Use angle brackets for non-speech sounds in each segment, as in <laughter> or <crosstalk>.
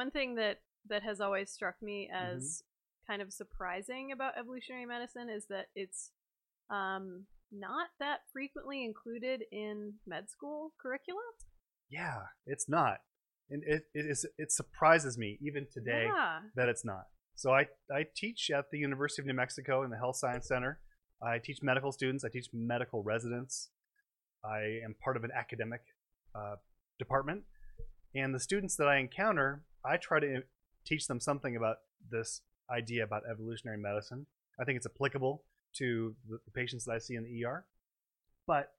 One thing that that has always struck me Mm-hmm. as kind of surprising about evolutionary medicine is that it's um, not that frequently included in med school curricula. Yeah, it's not, and it it is it surprises me even today Yeah. that it's not. So I I teach at the University of New Mexico in the Health Science Center. I teach medical students. I teach medical residents. I am part of an academic uh, department, and the students that I encounter, I try to teach them something about this idea about evolutionary medicine. I think it's applicable to the, patients that I see in the ER, but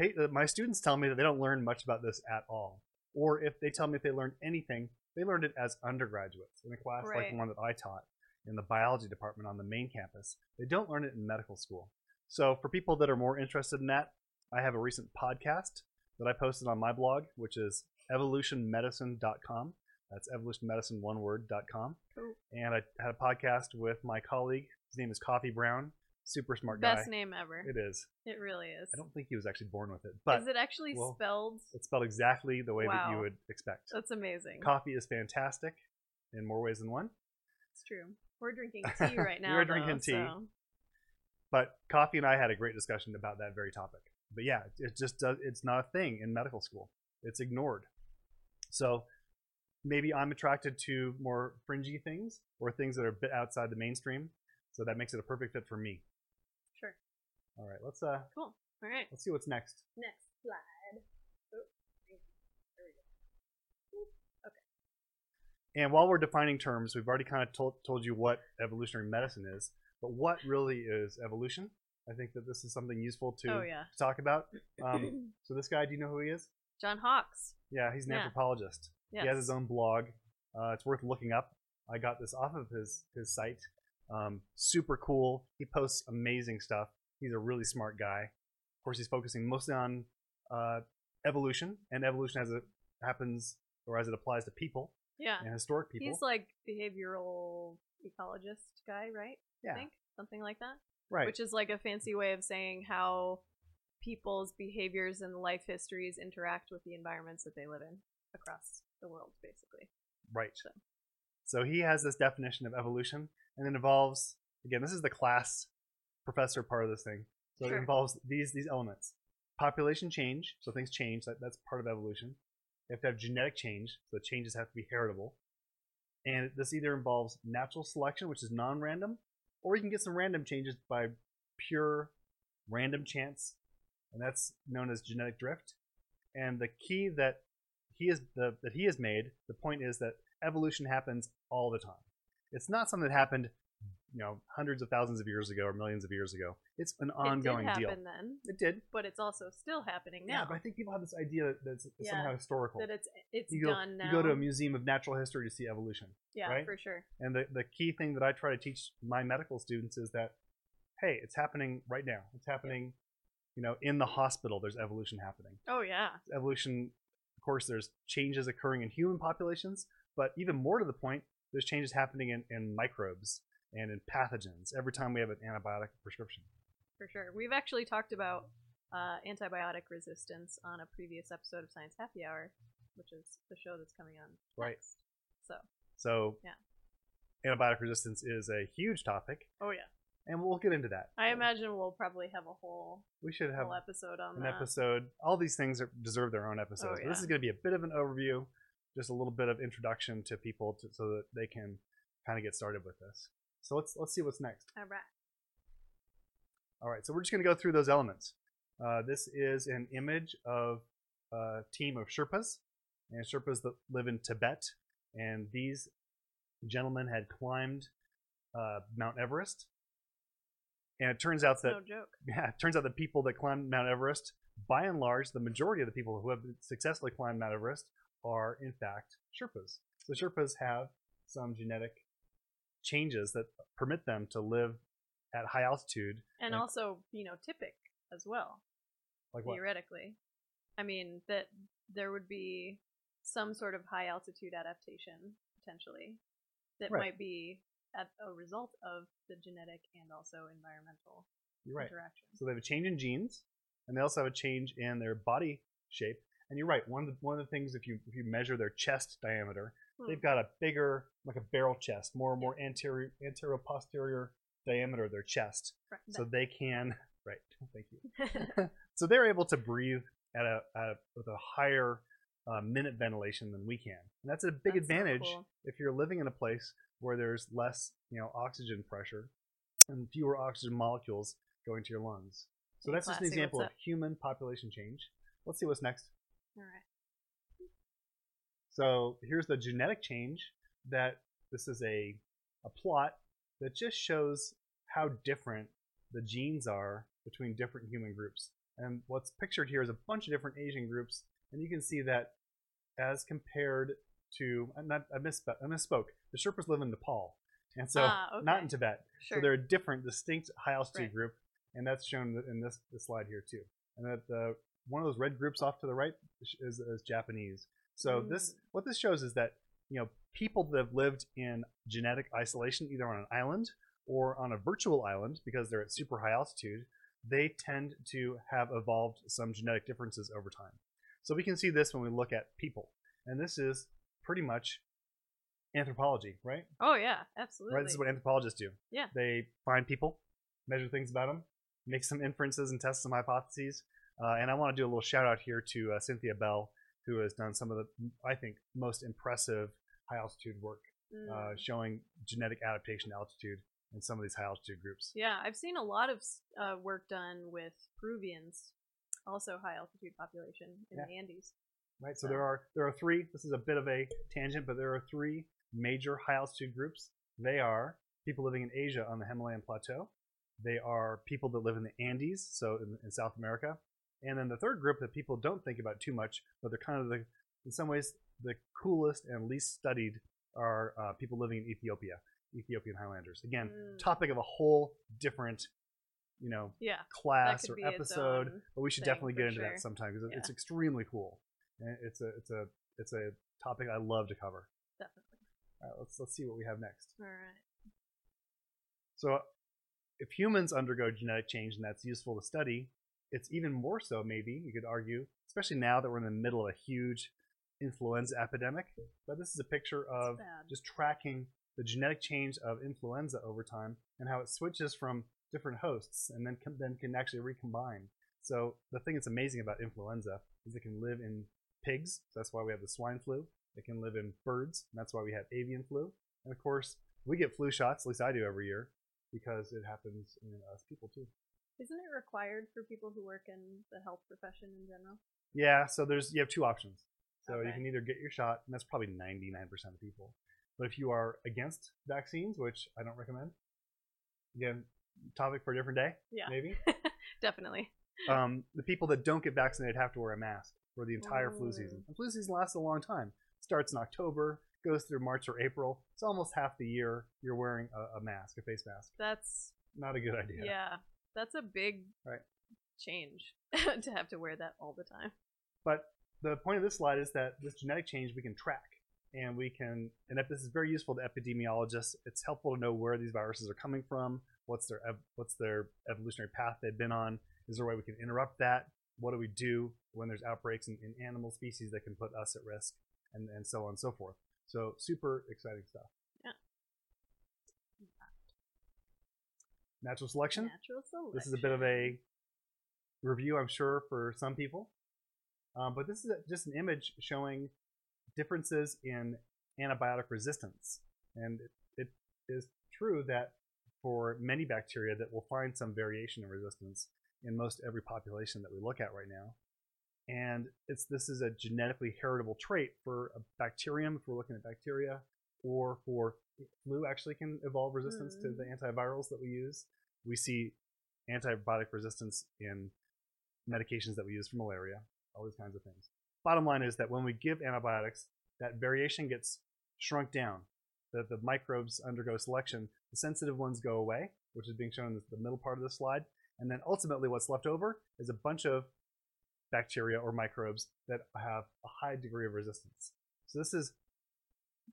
uh, my students tell me that they don't learn much about this at all. Or if they tell me if they learned anything, they learned it as undergraduates in a class like the one that I taught in the biology department on the main campus. They don't learn it in medical school. So for people that are more interested in that, I have a recent podcast that I posted on my blog, which is evolutionmedicine.com. That's evolutionmedicine one word.com. Cool. And I had a podcast with my colleague. His name is Coffee Brown. Super smart guy. Best name ever. It is. It really is. I don't think he was actually born with it, but is it actually well, spelled? it's spelled exactly the way that you would expect. That's amazing. Coffee is fantastic in more ways than one, It's true. We're drinking tea <laughs> right now. We're drinking tea. so- but Coffee and I had a great discussion about that very topic. But yeah, it just does. It's not a thing in medical school. It's ignored. So maybe I'm attracted to more fringy things or things that are a bit outside the mainstream. So that makes it a perfect fit for me. Sure. All right, let's uh Cool. All right. let's see what's next. Next slide. Oh. There we go. And while we're defining terms, we've already kind of told, told you what evolutionary medicine is, but what really is evolution? I think that this is something useful to, Oh yeah. to talk about. <clears throat> Um, so this guy, do you know who he is? John Hawks. Yeah, he's an Yeah. anthropologist. Yes. He has his own blog. Uh, it's worth looking up. I got this off of his his site. Um, super cool. He posts amazing stuff. He's a really smart guy. Of course, he's focusing mostly on uh, evolution and evolution as it happens or as it applies to people Yeah. and historic people. He's like behavioral ecologist guy, right? Yeah. I think something like that. right. Which is like a fancy way of saying how people's behaviors and life histories interact with the environments that they live in across the world, basically. Right. So- So he has this definition of evolution, and it involves again. This is the class professor part of this thing. So Sure. it involves these these elements: population change. So things change. That, that's part of evolution. You have to have genetic change. So the changes have to be heritable. And this either involves natural selection, which is non-random, or you can get some random changes by pure random chance, and that's known as genetic drift. And the key that he is the, that he has made, the point is that evolution happens all the time. It's not something that happened, you know, hundreds of thousands of years ago or millions of years ago. It's an ongoing deal. it did deal. happen then, It did. but it's also still happening now. Yeah, but I think people have this idea that it's, it's Yeah, somehow historical. that it's it's you go, done now. you go to a museum of natural history to see evolution. yeah, right? for sure. And the, the key thing that I try to teach my medical students is that, hey, it's happening right now. It's happening, you know, in the hospital. There's evolution happening. Oh yeah, Evolution, of course, there's changes occurring in human populations, but even more to the point, there's changes happening in, in microbes and in pathogens every time we have an antibiotic prescription. for sure. We've actually talked about uh, antibiotic resistance on a previous episode of Science Happy Hour, which is the show that's coming on Right. next. So, So, Yeah. antibiotic resistance is a huge topic, oh yeah, and we'll get into that. I imagine we'll probably have a whole we should have whole episode on an that. episode. All these things are, deserve their own episodes. Oh, But this is going to be a bit of an overview, just a little bit of introduction to people, to, so that they can kind of get started with this. So let's let's see what's next. All right. All right, so we're just going to go through those elements. Uh, this is an image of a team of Sherpas, and Sherpas that live in Tibet, and these gentlemen had climbed uh, Mount Everest. And it turns out that no joke. <laughs> yeah, it turns out the people that climb Mount Everest, by and large, the majority of the people who have successfully climbed Mount Everest are, in fact, Sherpas. So Sherpas have some genetic changes that permit them to live at high altitude. And And- also phenotypic as well, Like what? theoretically. I mean that there would be some sort of high altitude adaptation potentially that Right. might be at a result of the genetic and also environmental You're right. interaction. So they have a change in genes, and they also have a change in their body shape. And you're right. One of the one of the things, if you if you measure their chest diameter, Hmm. they've got a bigger, like a barrel chest, more and more anterior, anterior posterior diameter of their chest, Right, so they can. Right. <laughs> Thank you. <laughs> <laughs> so they're able to breathe at a, at a with a higher uh, minute ventilation than we can, and that's a big That's so advantage cool. if you're living in a place where there's less, you know, oxygen pressure and fewer oxygen molecules going to your lungs. So that's just an Classy, example what's of up? human population change. Let's see what's next. All right. So here's the genetic change that this is a, a plot that just shows how different the genes are between different human groups. And what's pictured here is a bunch of different Asian groups, and you can see that as compared to I'm not I misspoke, I misspoke. The Sherpas live in Nepal, and so Ah, not in Tibet. Sure. So they're a different, distinct high altitude Right. group, and that's shown in this, this slide here too. And that the one of those red groups off to the right is, is Japanese. So this Mm. what this shows is that you know people that have lived in genetic isolation, either on an island or on a virtual island, because they're at super high altitude, they tend to have evolved some genetic differences over time. So we can see this when we look at people, and this is pretty much anthropology, right? oh yeah, absolutely. Right. This is what anthropologists do. Yeah. They find people, measure things about them, make some inferences, and test some hypotheses. Uh, and I want to do a little shout out here to uh, Cynthia Beall, who has done some of the, I think, most impressive high altitude work, Mm. uh, showing genetic adaptation to altitude in some of these high altitude groups. Yeah, I've seen a lot of uh, work done with Peruvians, also high altitude population in Yeah. the Andes. Right. So there are there are three. This is a bit of a tangent, but there are three major high altitude groups. They are people living in Asia on the Himalayan plateau. They are people that live in the Andes, so in, in South America. And then the third group that people don't think about too much, but they're kind of the, in some ways, the coolest and least studied are uh, people living in Ethiopia, Ethiopian Highlanders. Again, Mm. topic of a whole different, you know, Yeah, class or episode, but we should definitely get into sure. that sometime because it's extremely cool. And it's a it's a it's a topic I love to cover. Definitely. All right, let's let's see what we have next. All right. So, if humans undergo genetic change and that's useful to study, it's even more so, maybe you could argue, especially now that we're in the middle of a huge influenza epidemic. But this is a picture of just tracking the genetic change of influenza over time and how it switches from different hosts and then can, then can actually recombine. So the thing that's amazing about influenza is it can live in pigs. So that's why we have the swine flu. It can live in birds. And that's why we have avian flu. And of course, we get flu shots. At least I do every year because it happens in us people too. Isn't it required for people who work in the health profession in general? Yeah. So there's you have two options. So you can either get your shot, and that's probably 99% of people. But if you are against vaccines, which I don't recommend, again, topic for a different day, Yeah, maybe. <laughs> definitely. um, the people that don't get vaccinated have to wear a mask for the entire flu season. And flu season lasts a long time. Starts in October, goes through March or April. It's almost half the year you're wearing a, a mask, a face mask. That's Not a good idea. yeah. That's a big Right. change <laughs> to have to wear that all the time. But the point of this slide is that this genetic change we can track. And we can, and if this is very useful to epidemiologists. It's helpful to know where these viruses are coming from, what's their what's their evolutionary path they've been on. Is there a way we can interrupt that? What do we do when there's outbreaks in, in animal species that can put us at risk, and, and so on and so forth. So super exciting stuff. Yeah. Natural selection. Natural selection. This is a bit of a review, I'm sure, for some people. Um, but this is a, just an image showing differences in antibiotic resistance. And it, it is true that for many bacteria that we'll find some variation in resistance in most every population that we look at right now. And it's this is a genetically heritable trait for a bacterium if we're looking at bacteria, or for flu actually can evolve resistance to mm-hmm. the antivirals that we use. We see antibiotic resistance in medications that we use for malaria, all these kinds of things. Bottom line is that when we give antibiotics, that variation gets shrunk down. The, the microbes undergo selection. The sensitive ones go away, which is being shown in the middle part of the slide. And then ultimately, what's left over is a bunch of bacteria or microbes that have a high degree of resistance. So this is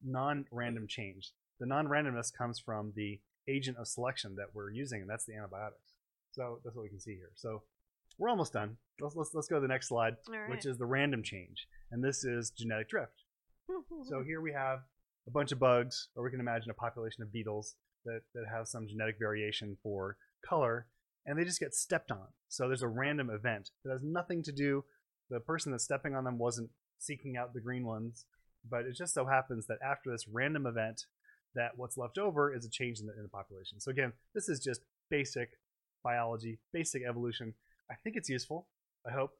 non-random change. The non-randomness comes from the agent of selection that we're using, and that's the antibiotics. So that's what we can see here. So we're almost done. Let's let's, let's go to the next slide, right. which is the random change, and this is genetic drift. <laughs> So here we have a bunch of bugs, or we can imagine a population of beetles that, that have some genetic variation for color, and they just get stepped on. So there's a random event that has nothing to do. The person that's stepping on them wasn't seeking out the green ones, but it just so happens that after this random event, that what's left over is a change in the, in the population. So again, this is just basic biology, basic evolution. I think it's useful. I hope,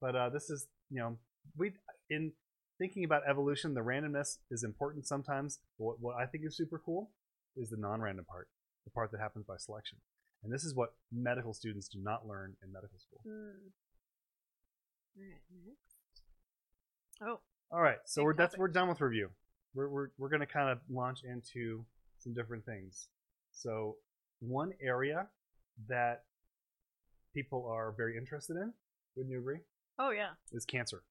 but uh, this is you know we in thinking about evolution, the randomness is important sometimes. What, what I think is super cool is the non-random part, the part that happens by selection. And this is what medical students do not learn in medical school. Hmm. Alright, next. Oh, All right, so we're that's we're done with review. We're we're we're gonna kind of launch into some different things. So one area that people are very interested in, wouldn't you agree, oh yeah. is cancer.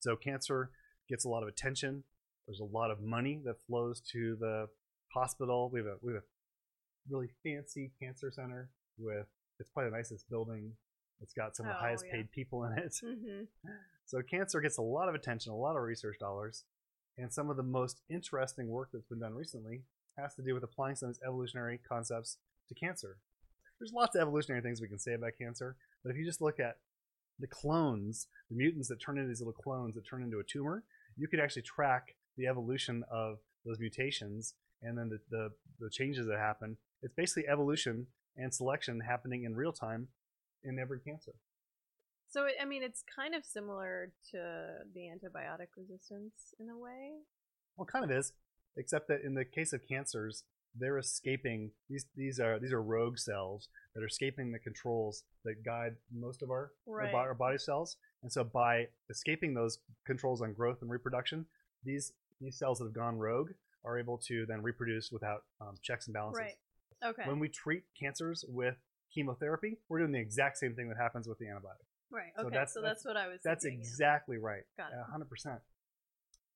So cancer gets a lot of attention. There's a lot of money that flows to the hospital. We have a we have a really fancy cancer center with it's probably the nicest building. It's got some of the Oh, highest yeah. paid people in it. Mm-hmm. <laughs> So cancer gets a lot of attention, a lot of research dollars, and some of the most interesting work that's been done recently has to do with applying some of these evolutionary concepts to cancer. There's lots of evolutionary things we can say about cancer, but if you just look at the clones, the mutants that turn into these little clones that turn into a tumor, you could actually track the evolution of those mutations and then the, the, the changes that happen. It's basically evolution and selection happening in real time in every cancer. So it, I mean, it's kind of similar to the antibiotic resistance in a way. Well, kind of is, except that in the case of cancers, they're escaping these these are these are rogue cells that are escaping the controls that guide most of our our, Right. bo- our body cells. And so by escaping those controls on growth and reproduction, these these cells that have gone rogue are able to then reproduce without um, checks and balances. Right. Okay. When we treat cancers with chemotherapy, we're doing the exact same thing that happens with the antibiotic. right. so Okay. that's- So that's, what I was. That's thinking, yeah. exactly right. Got it. Hundred percent.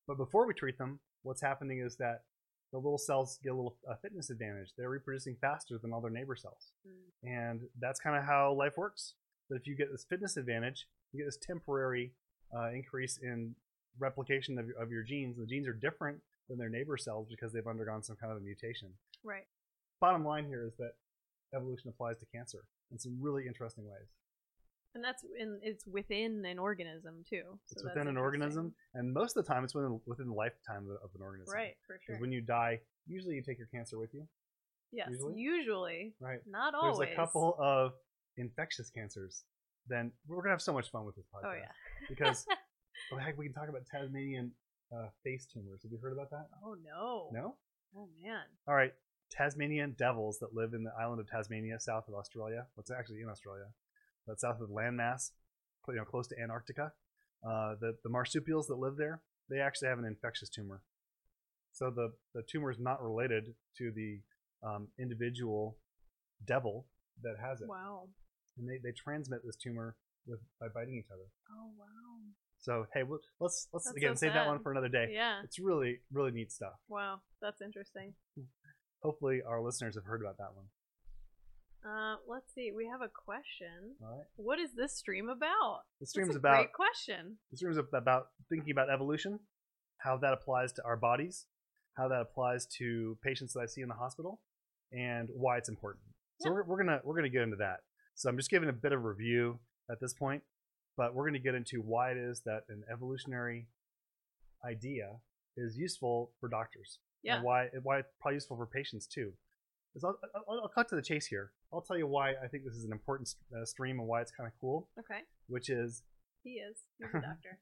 But before we treat them, what's happening is that the little cells get a little a fitness advantage. They're reproducing faster than all their neighbor cells, Mm. and that's kind of how life works. But if you get this fitness advantage, you get this temporary uh, increase in replication of, of your genes. The genes are different than their neighbor cells because they've undergone some kind of a mutation. Right. Bottom line here is that evolution applies to cancer in some really interesting ways. And that's in it's within an organism too. So It's within an organism, and most of the time, it's within within the lifetime of of an organism. Right. For sure. Because when you die, usually you take your cancer with you. yes. usually? Usually. Right. Not There's always. There's a couple of infectious cancers. Then we're gonna have so much fun with this podcast. Oh yeah. <laughs> Because oh heck, we can talk about Tasmanian uh, face tumors. Have you heard about that? Oh no. No. Oh man. All right. Tasmanian devils that live in the island of Tasmania, south of Australia. What's actually in Australia, but south of the landmass, you know, close to Antarctica. Uh, the the marsupials that live there, they actually have an infectious tumor. So the the tumor is not related to the um, individual devil that has it, Wow. and they, they transmit this tumor with by biting each other. Oh wow. So hey, we'll, let's let's That's again so save that one for another day. Yeah. It's really really neat stuff. Wow. That's interesting. Hopefully our listeners have heard about that one. Uh, let's see. We have a question. Right. What is this stream about? The That's stream's a about great question. This room is about thinking about evolution, how that applies to our bodies, how that applies to patients that I see in the hospital, and why it's important. So Yeah. we're, we're gonna we're gonna get into that. So I'm just giving a bit of review at this point, but we're gonna get into why it is that an evolutionary idea is useful for doctors, Yeah. and why why it's probably useful for patients too. I'll, I'll, I'll cut to the chase here. I'll tell you why I think this is an important uh, stream and why it's kind of cool, Okay. which is He is. He's a <laughs> doctor.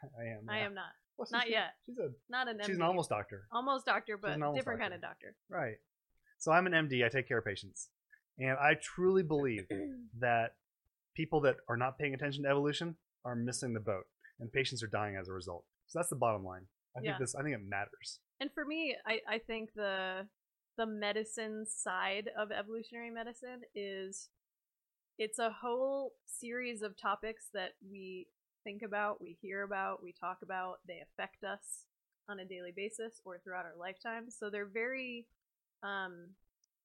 <laughs> I am I yeah. am not. Well, Not she's- yet. She's a Not an MD. she's an almost doctor, Almost doctor, but almost different kind of doctor. right? So I'm an MD. I take care of patients, and I truly believe <clears throat> that people that are not paying attention to evolution are missing the boat, and patients are dying as a result. So that's the bottom line. I Yeah. think this. I think it matters. And for me, I, I think the the medicine side of evolutionary medicine is it's a whole series of topics that we think about, we hear about, we talk about, they affect us on a daily basis or throughout our lifetime. So they're very um,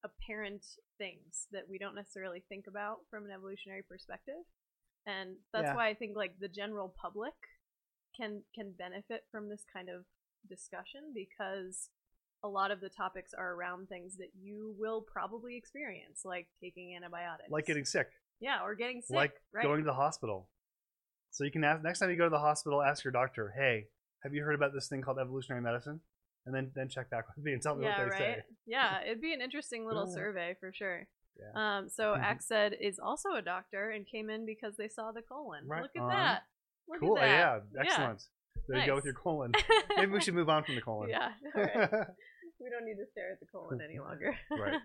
apparent things that we don't necessarily think about from an evolutionary perspective. And that's Yeah. why I think like the general public can can benefit from this kind of discussion because a lot of the topics are around things that you will probably experience, like taking antibiotics, like getting sick, yeah, or getting sick, like right? going to the hospital. So you can ask next time you go to the hospital, ask your doctor, "Hey, have you heard about this thing called evolutionary medicine?" And then then check back with me and tell me yeah, what they right. say. Yeah, <laughs> it'd be an interesting little Yeah. survey for sure. Yeah. Um, so Mhm. Axed is also a doctor and came in because they saw the colon. Right Look at on. that. Look cool. Yeah, excellent. There you go with your colon. <laughs> Maybe we should move on from the colon. yeah. <laughs> Right. <laughs> we don't need to stare at the colon any longer. right.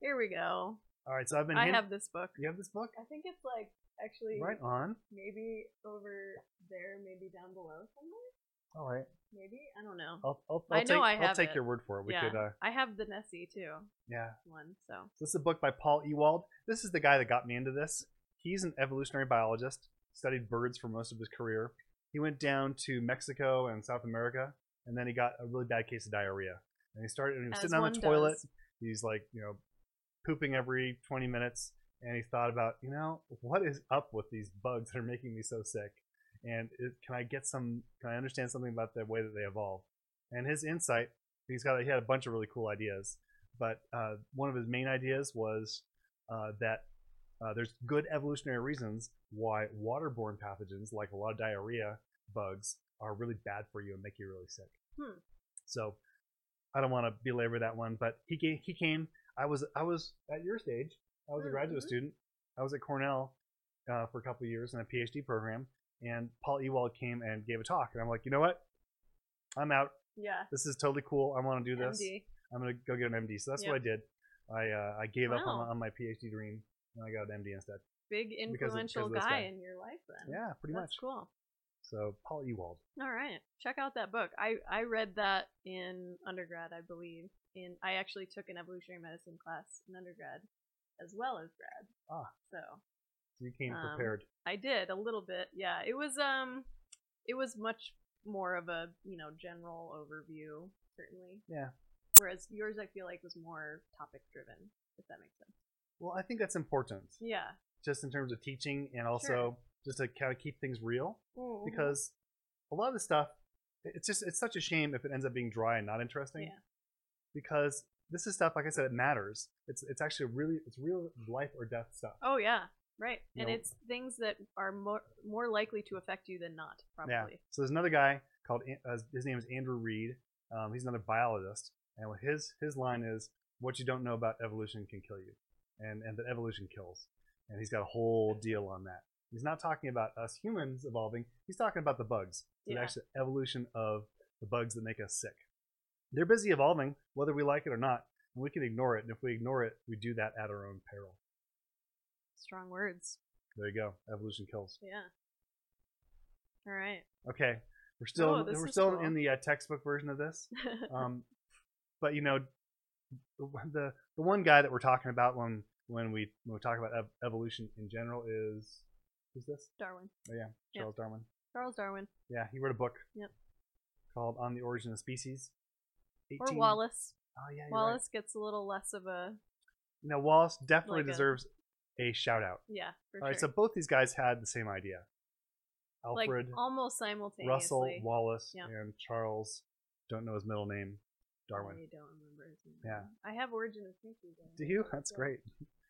Here we go. All right. So I've been. I hint- have this book. You have this book. I think it's like actually Right on. maybe over there, maybe down below somewhere. All right. Maybe I don't know. I'll, I'll, I I'll know take, I I'll take it. your word for it. We yeah, could. Uh, I have the Nesse too yeah. one. So So this is a book by Paul Ewald. This is the guy that got me into this. He's an evolutionary biologist, studied birds for most of his career. He went down to Mexico and South America, and then he got a really bad case of diarrhea. And he started, and he was As sitting on the toilet. does. He's like, you know, pooping every 20 minutes. And he thought about, you know, what is up with these bugs that are making me so sick? And it, can I get some, can I understand something about the way that they evolve? And his insight, he's got, he had a bunch of really cool ideas but uh, one of his main ideas was uh, that uh, there's good evolutionary reasons why waterborne pathogens like a lot of diarrhea bugs are really bad for you and make you really sick. Hmm. So I don't want to belabor that one, but he came, he came. I was I was at your stage. I was a graduate Mhm. student. I was at Cornell uh, for a couple of years in a PhD program, and Paul Ewald came and gave a talk, and I'm like, you know what? I'm out. yeah, This is totally cool. I want to do this. MD. I'm gonna go get an MD. So that's Yep. what I did. I uh, I gave up on, on my PhD dream and I got an MD instead. Big influential because of guy guy. in your life then. Yeah, pretty That's much. cool. So Paul Ewald. All right, check out that book. I I read that in undergrad, I believe. In I actually took an evolutionary medicine class in undergrad, as well as grad. Ah. So So you came Um, prepared. I did a little bit. Yeah, it was um, it was much more of a you know general overview, certainly. Yeah. Whereas yours, I feel like, was more topic driven. If that makes sense. Well, I think that's important, Yeah. just in terms of teaching and also Sure. just to kind of keep things real, Mhm. because a lot of the stuff, it's just it's such a shame if it ends up being dry and not interesting. Yeah. Because this is stuff, like I said, it matters. It's it's actually really it's real life or death stuff. Oh yeah, right. You and know- it's things that are more more likely to affect you than not, probably. Yeah. So there's another guy called uh, his name is Andrew Read. Um, he's another biologist, and what his his line is, "What you don't know about evolution can kill you," and and that evolution kills. And he's got a whole deal on that. He's not talking about us humans evolving. He's talking about the bugs. The Yeah. actual evolution of the bugs that make us sick. They're busy evolving, whether we like it or not, and we can ignore it. And if we ignore it, we do that at our own peril. Strong words. There you go. Evolution kills. Yeah. All right. Okay, we're still Oh, we're still cool. in the uh, textbook version of this. <laughs> um, but you know, the the one guy that we're talking about when when we when we talk about ev- evolution in general is who's this? Darwin. Oh yeah, Yeah. Charles Darwin. Charles Darwin. Yeah, he wrote a book. Yep. Called On the Origin of Species. Or Wallace. Oh yeah, you're right. Wallace gets a little less of a You know, Wallace definitely Like deserves a shout out. yeah. For All right, sure. so both these guys had the same idea. like Alfred, almost simultaneously. Russell, Wallace, Yeah. and Charles. Don't know his middle name. Darwin. I don't remember his name. Yeah. I have Origin of Species. Do you? That's so- great.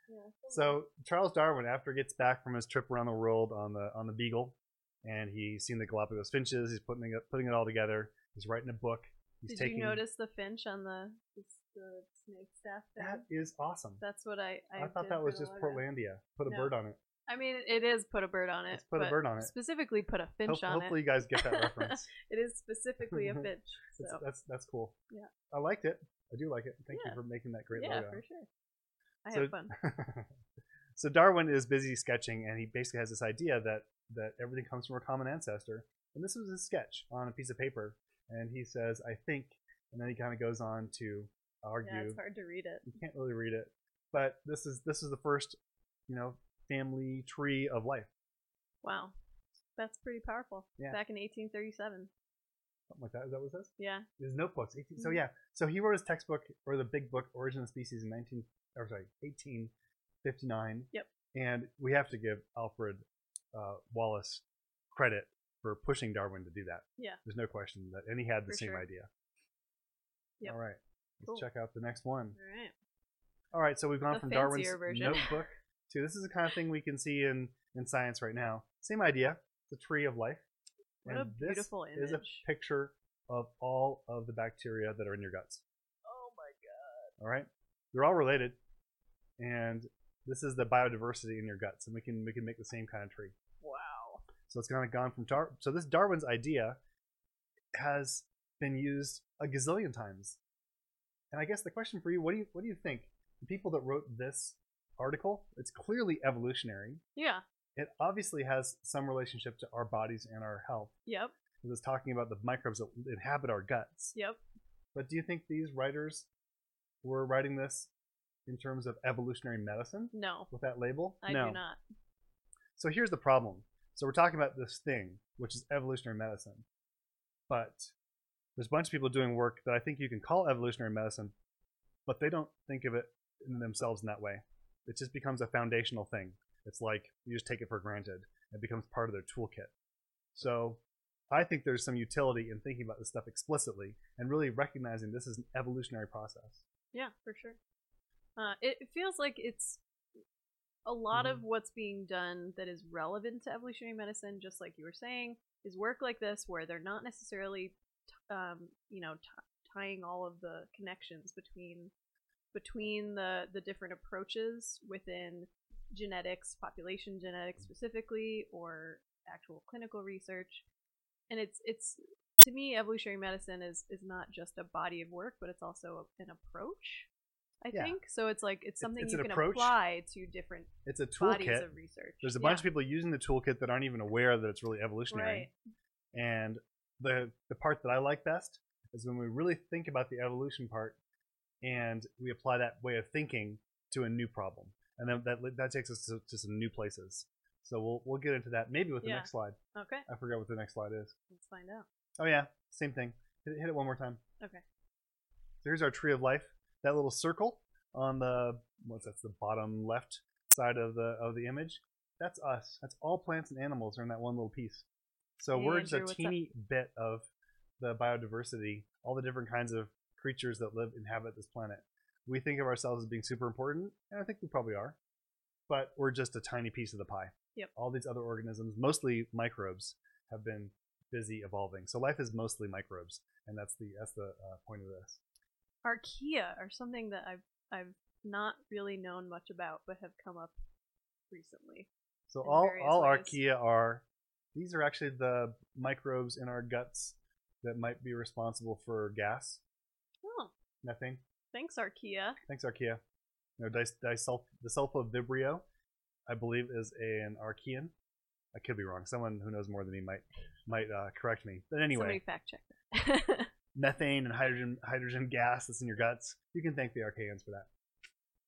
Yeah, <laughs> So Charles Darwin, after he gets back from his trip around the world on the on the Beagle, and he's seen the Galapagos finches, he's putting it putting it all together. He's writing a book. He's Did taking you notice the finch on the the, the snake staff that is awesome. That's what I I, I, thought that was just. Portlandia. Put a No. bird on it. I mean, it is put a bird on it. Let's put a bird on it. Specifically, put a finch Hope- on hopefully, it. Hopefully, you guys get that <laughs> reference. it is specifically a <laughs> finch. That's, So that's that's cool. Yeah. I liked it. I do like it. Thank Yeah. you for making that great yeah, logo. for sure. I So- have fun. <laughs> so Darwin is busy sketching, and he basically has this idea that that everything comes from a common ancestor. And this was a sketch on a piece of paper, and he says, "I think," and then he kind of goes on to argue. Yeah, it's hard to read it. You can't really read it, but this is this is the first, you know, family tree of life, Wow, that's pretty powerful. Yeah. Back in 1837. something like that. Is that what it says? Yeah. His notebooks. 18, So Mhm. yeah, so he wrote his textbook or the big book, Origin of Species, in 19 or sorry, 1859. Yep. And we have to give Alfred uh, Wallace credit for pushing Darwin to do that. Yeah. There's no question that, and he had the For same sure. idea. Yep. All right. Let's Cool. check out the next one. All right. All right, so we've gone The from Darwin's version. notebook to this is the kind of thing we can see in in science right now. Same idea. It's a tree of life. What and a this beautiful image. is a picture of all of the bacteria that are in your guts. oh my god. All right, they're all related, and this is the biodiversity in your guts, and we can we can make the same kind of tree. Wow. So it's kind of gone from Dar- so this Darwin's idea has been used a gazillion times, and I guess the question for you, what do you what do you think? The people that wrote this article, it's clearly evolutionary. Yeah. It obviously has some relationship to our bodies and our health. Yep. It's talking about the microbes that inhabit our guts. Yep. But do you think these writers were writing this in terms of evolutionary medicine No. with that label? I no. do not. So here's the problem. So we're talking about this thing, which is evolutionary medicine. But there's a bunch of people doing work that I think you can call evolutionary medicine, but they don't think of it in themselves in that way. It just becomes a foundational thing. It's like you just take it for granted. It becomes part of their toolkit. So I think there's some utility in thinking about this stuff explicitly and really recognizing this is an evolutionary process. Yeah, for sure. Uh, it, feels like it's a lot Mm-hmm. of what's being done that is relevant to evolutionary medicine, just like you were saying, is work like this where they're not necessarily, t- um, you know, t- tying all of the connections between between the the different approaches within genetics, population genetics specifically, or actual clinical research. And it's it's to me, evolutionary medicine is is not just a body of work, but it's also an approach. I Yeah. think so. It's like it's something it's you can approach. apply to different It's a toolkit. of research. There's a Yeah. bunch of people using the toolkit that aren't even aware that it's really evolutionary. Right. And the the part that I like best is when we really think about the evolution part and we apply that way of thinking to a new problem. And then that that takes us to, to some new places. So we'll we'll get into that maybe with the Yeah. next slide. Okay, I forgot what the next slide is. let's find out. Oh yeah, same thing. Hit, it- hit it one more time. Okay. So here's our tree of life. That little circle on the what's that's the bottom left side of the of the image. That's us. That's all plants and animals are in that one little piece. So Hey, we're just a teeny bit of the biodiversity, all the different kinds of creatures that live inhabit this planet. We think of ourselves as being super important, and I think we probably are. But we're just a tiny piece of the pie. Yep. All these other organisms, mostly microbes, have been busy evolving. So life is mostly microbes, and that's the that's the uh, point of this. Archaea are something that I've I've not really known much about, but have come up recently. So all all ways. archaea are these are actually the microbes in our guts that might be responsible for gas, Oh, methane. thanks, Archaea. Thanks, archaea. You know, dis- disulf- the sulfovibrio, I believe, is an archaean. I could be wrong. Someone who knows more than me might might uh, correct me. But anyway, Somebody fact check that. <laughs> methane and hydrogen hydrogen gas that's in your guts. You can thank the archaeans for that.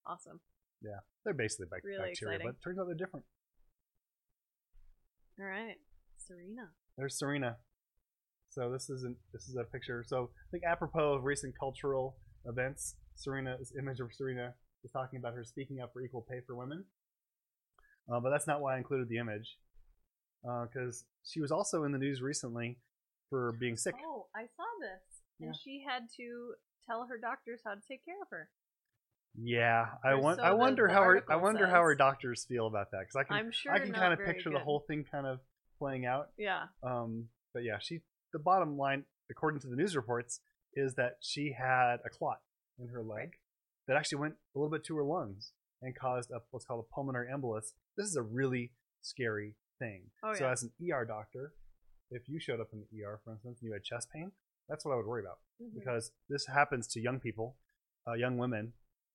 awesome. Yeah, they're basically bac- Really bacteria, exciting. but it turns out they're different. All right, Serena. There's Serena. So this isn't this is a picture. So I think apropos of recent cultural events, Serena this image of Serena is talking about her speaking up for equal pay for women. Uh, but that's not why I included the image, because she was also in the news recently for being sick. Oh, I saw this, and she had to tell her doctors how to take care of her. Yeah, I want. so I wonder how her. I wonder how her doctors feel about that because I can. I'm sure I can kind of picture the whole thing kind of playing out. Yeah. Um, but yeah, she. The bottom line, according to the news reports, is that she had a clot in her leg that actually went a little bit to her lungs and caused a, what's called a pulmonary embolus. This is a really scary thing. Oh, so yeah. as an ER doctor, if you showed up in the ER, for instance, and you had chest pain, that's what I would worry about Mhm. because this happens to young people, uh, young women,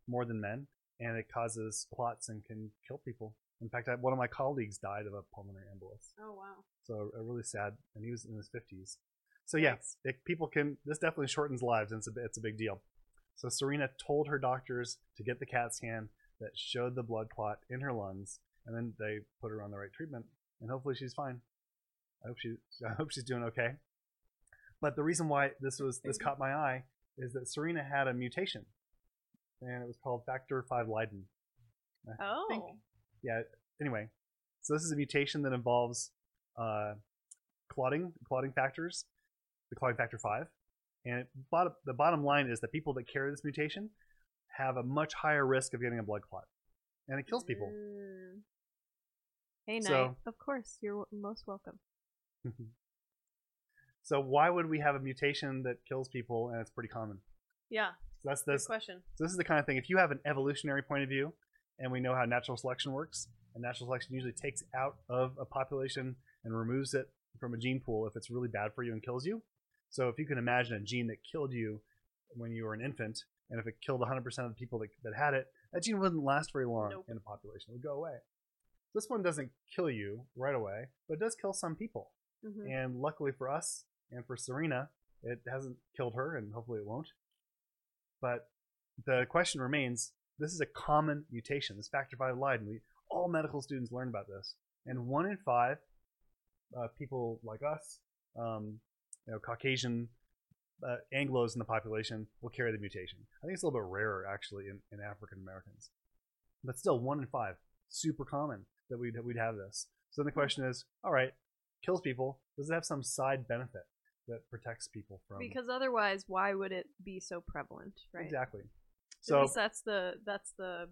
more than men, and it causes clots and can kill people. In fact, I, one of my colleagues died of a pulmonary embolus. Oh wow. So a really sad, and he was in his fifties. So yeah, it, people can. This definitely shortens lives, and it's a, it's a big deal. So Serena told her doctors to get the CAT scan that showed the blood clot in her lungs, and then they put her on the right treatment, and hopefully she's fine. I hope she, <laughs> I hope she's doing okay. But the reason why this was this caught my eye is that Serena had a mutation, and it was called factor five Leiden. I Oh. think yeah. Anyway, so this is a mutation that involves uh, clotting clotting factors, the clotting factor five, and bottom, the bottom line is that people that carry this mutation have a much higher risk of getting a blood clot, and it kills people. Mm. Hey, So- Knight. Of course, you're most welcome. so why would we have a mutation that kills people and it's pretty common? Yeah, So that's good this. question. So this is the kind of thing. If you have an evolutionary point of view, and we know how natural selection works, and natural selection usually takes out of a population and removes it from a gene pool if it's really bad for you and kills you. So if you can imagine a gene that killed you when you were an infant, and if it killed 100% of the people that, that had it, that gene wouldn't last very long Nope. in the population. It would go away. This one doesn't kill you right away, but it does kill some people. hmm And luckily for us and for Serena, it hasn't killed her, and hopefully it won't. But the question remains: This is a common mutation. This factor V Leiden. We all medical students learn about this, and one in five uh, people like us, um, you know, Caucasian uh, Anglo's in the population will carry the mutation. I think it's a little bit rarer actually in, in African Americans, but still one in five, super common that we'd we'd have this. So then the question is, all right, kills people. Does it have some side benefit that protects people from? Because otherwise, why would it be so prevalent, right? exactly. So that's the that's the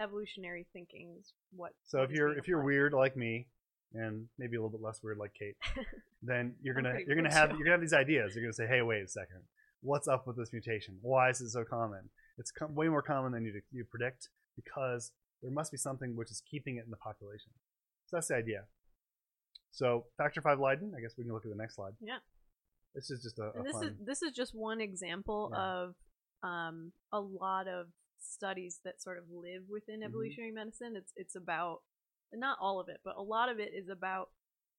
evolutionary thinking. Is what. so if you're if you're weird like me, and maybe a little bit less weird like Kate, <laughs> then you're gonna you're gonna have too. you're gonna have these ideas. You're gonna say, hey, wait a second, what's up with this mutation? Why is it so common? It's com- way more common than you you predict because there must be something which is keeping it in the population. So that's the idea. So factor five Leiden. I guess we can look at the next slide. Yeah. This is just a, a this fun. is this is just one example Yeah. of um, a lot of studies that sort of live within Mhm. evolutionary medicine. It's it's about not all of it, but a lot of it is about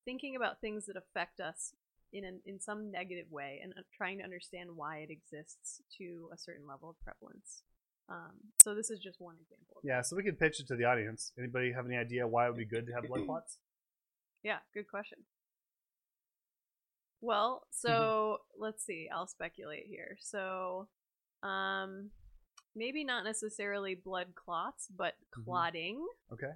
thinking about things that affect us in an, in some negative way and uh, trying to understand why it exists to a certain level of prevalence. Um, so this is just one example. Yeah, so we could pitch it to the audience. Anybody have any idea why it would be good to have blood <clears throat> clots? Yeah, good question. Well, so let's see. I'll speculate here. So, um, maybe not necessarily blood clots, but Mhm. clotting. Okay.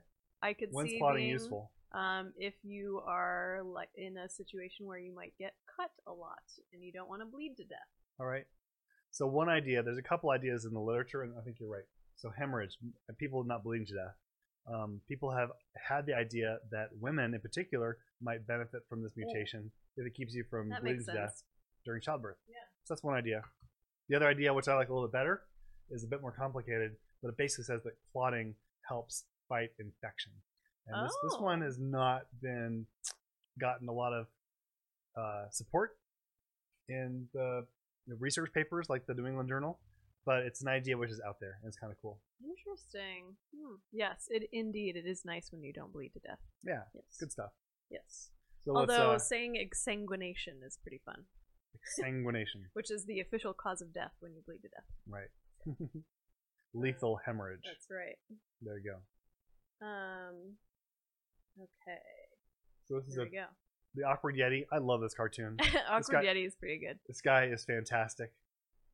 I could When's see clotting being, useful? Um, if you are like in a situation where you might get cut a lot and you don't want to bleed to death. All right. So one idea, there's a couple ideas in the literature, and I think you're right. So hemorrhage, people not bleeding to death. Um, people have had the idea that women, in particular, might benefit from this mutation if it keeps you from That bleeding to death during childbirth. Yeah. So that's one idea. The other idea, which I like a little bit better, is a bit more complicated, but it basically says that clotting helps fight infection. And this, this one Oh. has not been gotten a lot of uh, support in the research papers like the New England Journal, but it's an idea which is out there and it's kind of cool. Interesting. Hmm. Yes, it indeed it is nice when you don't bleed to death. Yeah, Yes. good stuff. Yes. So Although uh, saying exsanguination is pretty fun, exsanguination, <laughs> which is the official cause of death when you bleed to death. right? <laughs> Lethal hemorrhage. That's right. There you go. Um. Okay. So this is There a, we go. the awkward Yeti. I love this cartoon. <laughs> Awkward guy- Yeti is pretty good. This guy is fantastic.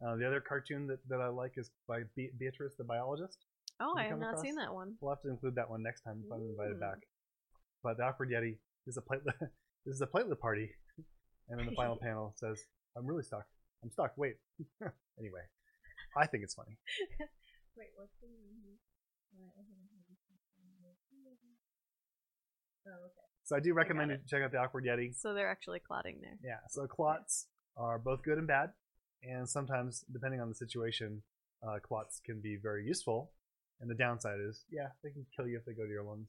Uh, the other cartoon that, that I like is by Be- Beatrice the biologist. Oh, I have not across? seen that one. We'll have to include that one next time if I'm invited back. But the awkward Yeti is a platelet. <laughs> this is a platelet party, and then the final <laughs> panel says, "I'm really stuck. I'm stuck. Wait." anyway, I think it's funny. Wait, what's the name? Oh, okay. So I do recommend you it. check out the awkward Yeti. So they're actually clotting there. Yeah. So clots are both good and bad, and sometimes, depending on the situation, uh, clots can be very useful. And the downside is, yeah, they can kill you if they go to your lungs.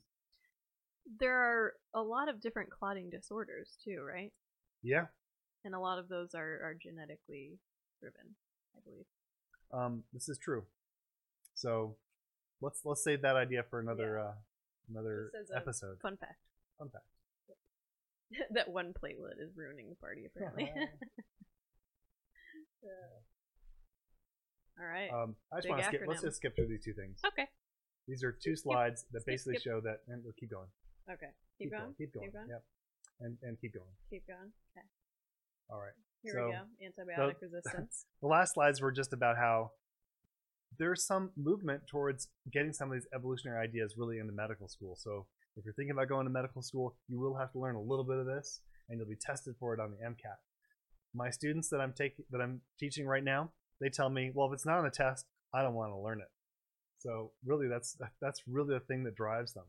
There are a lot of different clotting disorders too, right? Yeah. And a lot of those are, are genetically driven, I believe. Um, this is true. So let's let's save that idea for another uh, another Just as a episode. Fun fact. Fun fact. <laughs> that one platelet is ruining the party, apparently. <laughs> All right. um, I just want to skip. Let's just skip through these two things. okay. These are two Skip, slides that skip, basically skip. show that. And we'll keep going. Okay. Keep, going. Keep going. Keep going. Yep. And and keep going. Keep going. Okay. All right. Here So- we go. Antibiotic resistance. <laughs> The last slides were just about how there's some movement towards getting some of these evolutionary ideas really into medical school. So if you're thinking about going to medical school, you will have to learn a little bit of this, and you'll be tested for it on the MCAT. My students that I'm taking that I'm teaching right now, they tell me, well, if it's not on the test, I don't want to learn it. So really, that's that's really the thing that drives them.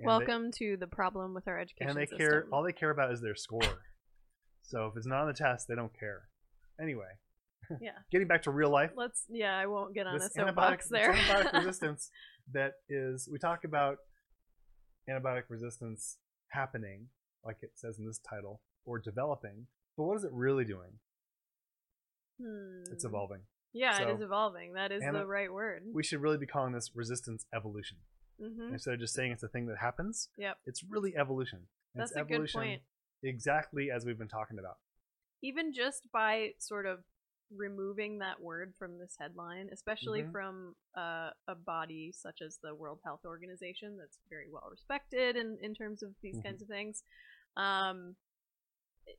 And they- Welcome to the problem with our education and they system. care. All they care about is their score. so if it's not on the test, they don't care. Anyway, yeah. getting back to real life, Let's. Yeah, I won't get on a this soapbox there. antibiotic <laughs> resistance that is we talk about antibiotic resistance happening like it says in this title or developing but what is it really doing Hmm. it's evolving Yeah, it So- is evolving. That is the right word. we should really be calling this resistance evolution hmm instead of just saying it's a thing that happens Yep. it's really evolution And That's it's a good point. exactly as we've been talking about Even just by sort of removing that word from this headline, especially Mhm. from uh, a body such as the World Health Organization, that's very well respected in, in terms of these Mhm. kinds of things, um, it,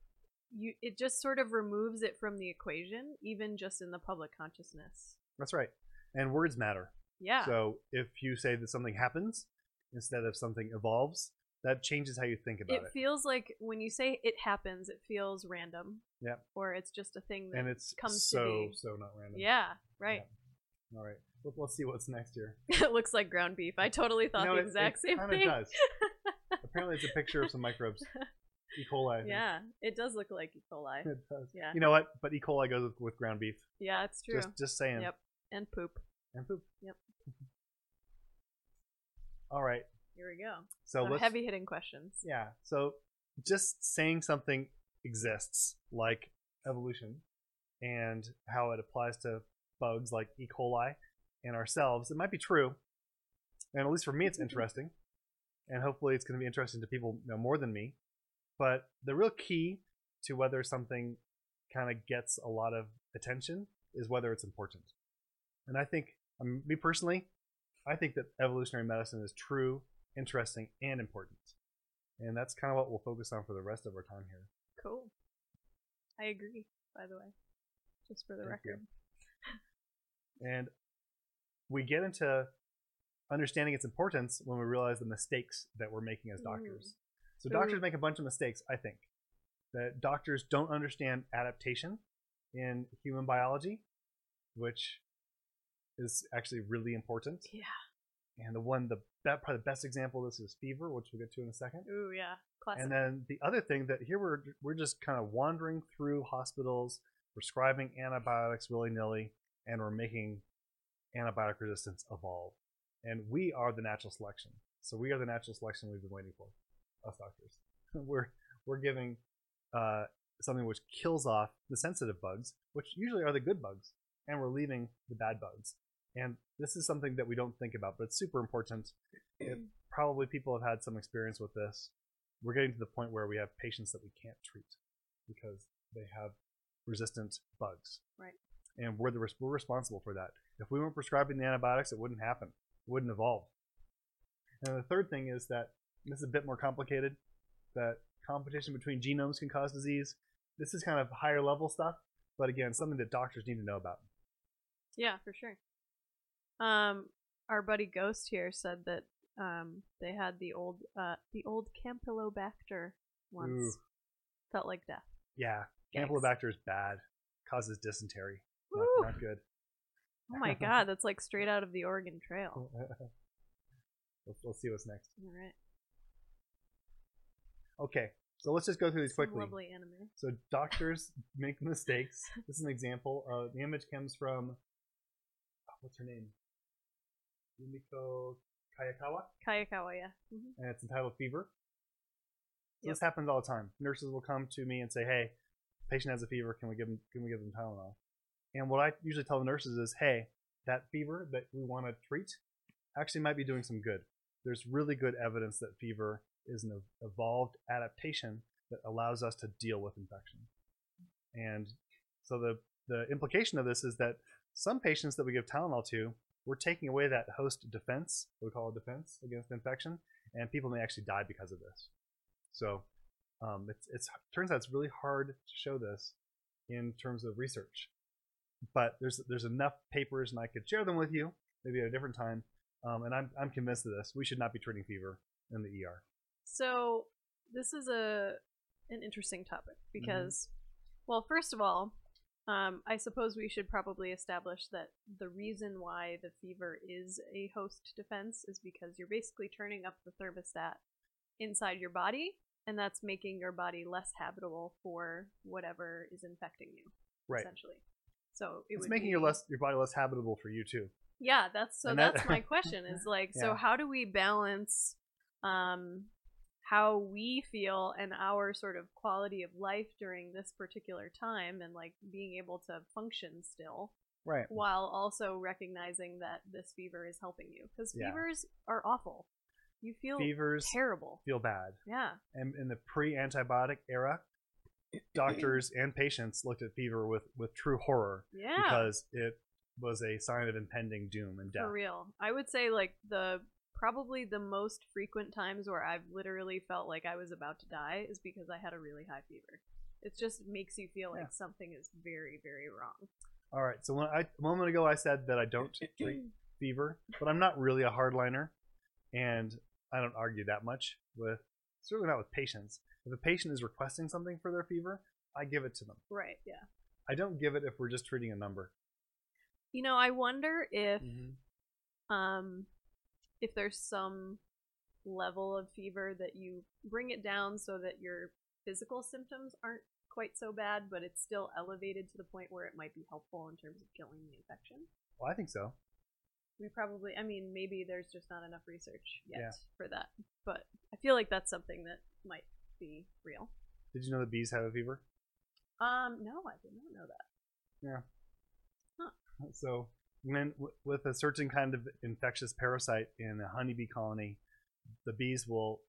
you it just sort of removes it from the equation, even just in the public consciousness. that's right and words matter Yeah. so if you say that something happens instead of something evolves that changes how you think about it it, feels like when you say it happens, it feels random. Yep. Or it's just a thing that and it's comes so to be. so not random Yeah, right. all right Let- let's see what's next here <laughs> it looks like ground beef. I totally thought No, the exact it same thing. does. <laughs> Apparently, it's a picture of some microbes. E. coli. Yeah, it does look like E. coli. It does. Yeah. You know what? But E. coli goes with, with ground beef. Yeah, it's true. Just just saying. Yep. And poop. And poop. Yep. All right. Here we go. So heavy hitting questions. Yeah. So just saying something exists, like evolution, and how it applies to bugs like E. coli and ourselves, it might be true. And at least for me, it's <laughs> interesting. And hopefully, it's going to be interesting to people you know, more than me. But the real key to whether something kind of gets a lot of attention is whether it's important. And I think, um, me personally, I think that evolutionary medicine is true, interesting, and important. And that's kind of what we'll focus on for the rest of our time here. Cool. I agree, by the way. Just for the Thank record. <laughs> And we get into understanding its importance when we realize the mistakes that we're making as doctors. Mm-hmm. So doctors Ooh. make a bunch of mistakes, I think. That doctors don't understand adaptation in human biology, which is actually really important. Yeah. And the one, the that probably the best example of this is fever, which we'll get to in a second. Ooh, yeah. Classic. And then the other thing that here we're we're just kind of wandering through hospitals, prescribing antibiotics willy nilly, and we're making antibiotic resistance evolve. And we are the natural selection. So we are the natural selection we've been waiting for, us doctors. <laughs> we're we're giving uh, something which kills off the sensitive bugs, which usually are the good bugs, and we're leaving the bad bugs. And this is something that we don't think about, but it's super important. It, probably people have had some experience with this. We're getting to the point where we have patients that we can't treat because they have resistant bugs. Right. And we're the we're responsible for that. If we weren't prescribing the antibiotics, it wouldn't happen. It wouldn't evolve. And the third thing is that this is a bit more complicated. That competition between genomes can cause disease. This is kind of higher level stuff, but again, something that doctors need to know about. Yeah, for sure. Um, our buddy Ghost here said that um they had the old uh the old Campylobacter once. Ooh. Felt like death. Yeah, Yikes. Campylobacter is bad. Causes dysentery. Not, not good. <laughs> Oh my god, that's like straight out of the Oregon Trail. <laughs> we'll, let's see what's next. All right. Okay, so let's just go through these Some quickly. lovely anime. So doctors <laughs> make mistakes. This is an example. Uh, the image comes from oh, what's her name? Yumiko Kayakawa, Kayakawa, yeah. hmm and it's entitled Fever. So. This happens all the time. Nurses will come to me and say, "Hey, patient has a fever. Can we give them? Can we give them Tylenol?" And what I usually tell the nurses is, "Hey, that fever that we want to treat actually might be doing some good. There's really good evidence that fever is an ev- evolved adaptation that allows us to deal with infection. And so the the implication of this is that some patients that we give Tylenol to, we're taking away that host defense, we call a defense against infection, and people may actually die because of this. So um, it's it's turns out it's really hard to show this in terms of research, but there's there's enough papers, and I could share them with you maybe at a different time. Um, and I'm I'm convinced of this. We should not be treating fever in the ER. So this is a an interesting topic Mm-hmm. because, well, first of all, um, I suppose we should probably establish that the reason why the fever is a host defense is because you're basically turning up the thermostat inside your body, and that's making your body less habitable for whatever is infecting you, Right. essentially. So it It's making be, your less your body less habitable for you too. yeah, that's so that- that's my question is like <laughs> so how do we balance um how we feel and our sort of quality of life during this particular time and like being able to function still Right. while also recognizing that this fever is helping you cuz Yeah. fevers are awful. You feel Fevers terrible. feel bad. Yeah. And in the pre-antibiotic era, doctors and patients looked at fever with with true horror Yeah. because it was a sign of impending doom and death. For real. I would say like the probably the most frequent times where I've literally felt like I was about to die is because I had a really high fever. It just makes you feel like Yeah. something is very, very wrong. All right. So when I, a moment ago I said that I don't <clears throat> treat fever, but I'm not really a hardliner, and I don't argue that much with certainly not with patients. If a patient is requesting something for their fever, I give it to them. Right, yeah. I don't give it if we're just treating a number. You know, I wonder if Mm-hmm. um if there's some level of fever that you bring it down so that your physical symptoms aren't quite so bad, but it's still elevated to the point where it might be helpful in terms of killing the infection. Well, I think so. We probably, I mean, maybe there's just not enough research yet Yeah. for that, but I feel like that's something that might be real. Did you know that bees have a fever? Um, no, I did not know that. Yeah. Huh. So when with a certain kind of infectious parasite in a honeybee colony, the bees will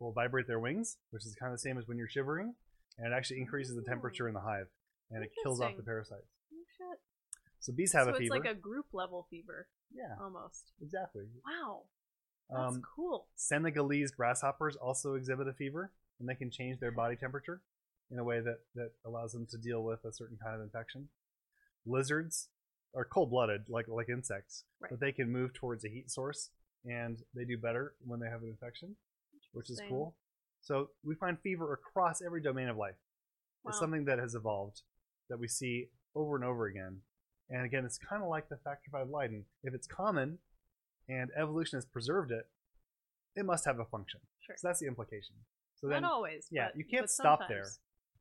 will vibrate their wings, which is kind of the same as when you're shivering, and it actually increases the temperature in the hive, and it kills off the parasites. Oh! So bees have so a it's like a group level fever, yeah, almost. exactly. Wow, that's Um, cool. Senegalese grasshoppers also exhibit a fever, and they can change their body temperature in a way that, that allows them to deal with a certain kind of infection. Lizards are cold-blooded, like like insects, Right. but they can move towards a heat source, and they do better when they have an infection, which is cool. So we find fever across every domain of life. Wow. It's something that has evolved that we see over and over again. And again, it's kind of like the factor V Leiden. If it's common and evolution has preserved it, it must have a function. Sure. So that's the implication. So Not then, always. yeah, but- you can't stop there.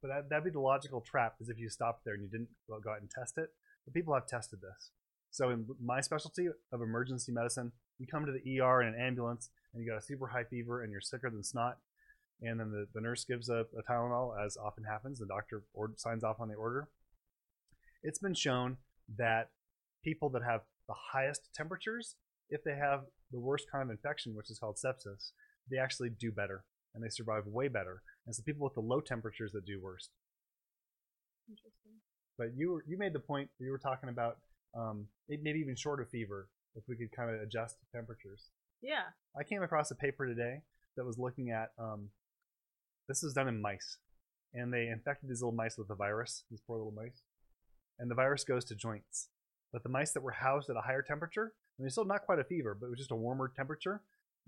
but that, that'd be the logical trap is if you stopped there and you didn't go out and test it. But people have tested this. So in my specialty of emergency medicine, you come to the ER in an ambulance and you got a super high fever and you're sicker than snot. And then the, the nurse gives a, a Tylenol, as often happens. The doctor or, signs off on the order. It's been shown that people that have the highest temperatures, if they have the worst kind of infection, which is called sepsis, they actually do better and they survive way better. And the people with the low temperatures that do worst. Interesting. But you were, you made the point you were talking about um, maybe even short of fever if we could kind of adjust temperatures. Yeah. I came across a paper today that was looking at um, this was done in mice, and they infected these little mice with a virus, these poor little mice, and the virus goes to joints. But the mice that were housed at a higher temperature, I mean, still not quite a fever, but it was just a warmer temperature,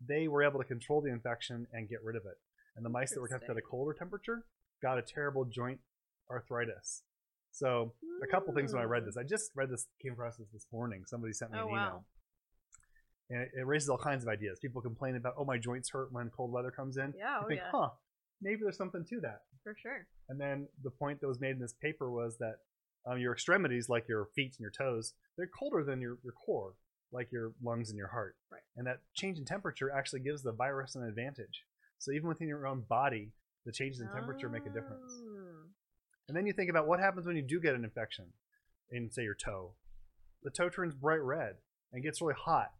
they were able to control the infection and get rid of it. And the mice that were kept at a colder temperature got a terrible joint arthritis. So a couple things when I read this. I just read this, came across this this morning. Somebody sent me Oh, an email wow. and it, it raises all kinds of ideas. People complain about, oh, my joints hurt when cold weather comes in. Yeah. Oh, think, yeah. huh, maybe there's something to that. For sure. And then the point that was made in this paper was that um, your extremities, like your feet and your toes, they're colder than your, your core, like your lungs and your heart. Right. And that change in temperature actually gives the virus an advantage. So even within your own body, the changes in temperature make a difference. And then you think about what happens when you do get an infection in, say, your toe. The toe turns bright red and gets really hot.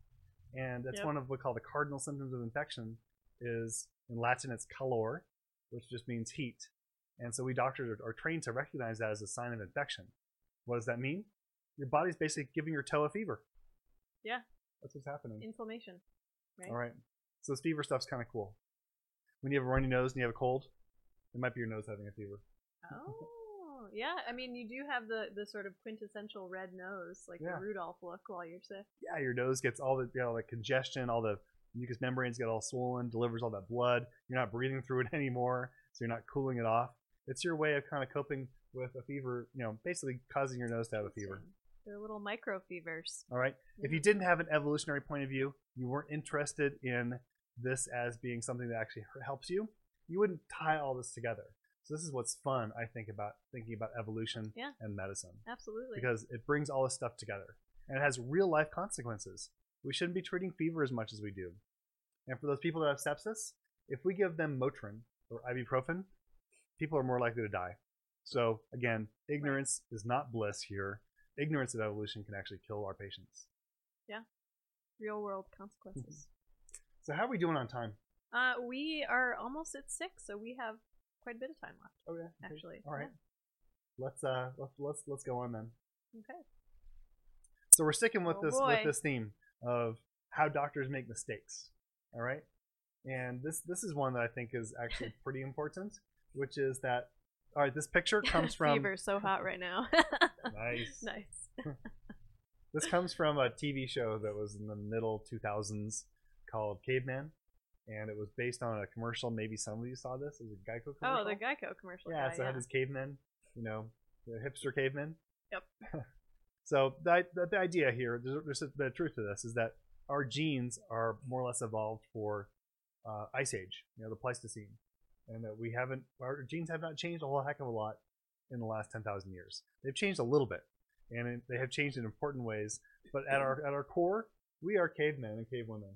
And that's Yep. one of what we call the cardinal symptoms of infection is in Latin it's calor, which just means heat. And so we doctors are, are trained to recognize that as a sign of infection. What does that mean? Your body's basically giving your toe a fever. Yeah. That's what's happening. Inflammation. Right. All right. So this fever stuff's kind of cool. When you have a runny nose and you have a cold, it might be your nose having a fever. Oh, yeah. I mean, you do have the the sort of quintessential red nose, like Yeah. the Rudolph look, while you're sick. yeah, your nose gets all the you know, like congestion, all the mucous membranes get all swollen, delivers all that blood. You're not breathing through it <laughs> anymore. so you're not cooling it off. It's your way of kind of coping with a fever, you know, basically causing your nose to have a fever. They're little micro fevers. All right. If you didn't have an evolutionary point of view, you weren't interested in this as being something that actually helps you, you wouldn't tie all this together. So this is what's fun, I think, about thinking about evolution Yeah. and medicine Absolutely. because it brings all this stuff together and it has real life consequences. We shouldn't be treating fever as much as we do. And for those people that have sepsis, if we give them Motrin or ibuprofen, people are more likely to die. So again, ignorance is not bliss here. Ignorance of evolution can actually kill our patients. Yeah. Real world consequences. <laughs> So how are we doing on time? uh, we are almost at six, so we have quite a bit of time left, Oh yeah. actually. All right. Let's uh let's let's let's go on then. Okay. So we're sticking with Oh, this boy. with this theme of how doctors make mistakes. All right, and this this is one that I think is actually <laughs> pretty important, which is that all right. This picture <laughs> comes from Fever's so hot right now. <laughs> nice. nice. This comes from a TV show that was in the middle 2000s called Caveman, and it was based on a commercial. Maybe some of you saw this. It was a Geico commercial. Oh, the Geico commercial. yeah, guy, so it had his cavemen, you know, the hipster cavemen. Yep. <laughs> so the, the, the idea here, there's, there's the truth to this is that our genes are more or less evolved for uh, ice age, you know, the Pleistocene, and that we haven't, our genes have not changed a whole heck of a lot in the last 10,000 years. They've changed a little bit, and it, they have changed in important ways. But at <clears throat> our at our core, we are cavemen and cavewomen.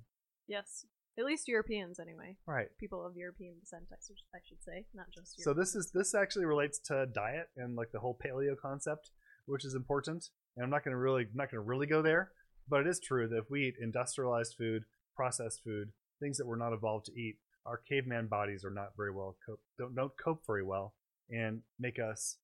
Yes. At least Europeans, anyway. Right. People of European descent, I should, I should say, not just. So this is this actually relates to diet and like the whole paleo concept, which is important. And I'm not going to really not going to really go there, but it is true that if we eat industrialized food, processed food, things that we're not evolved to eat, our caveman bodies are not very well cope, don't don't cope very well, and make us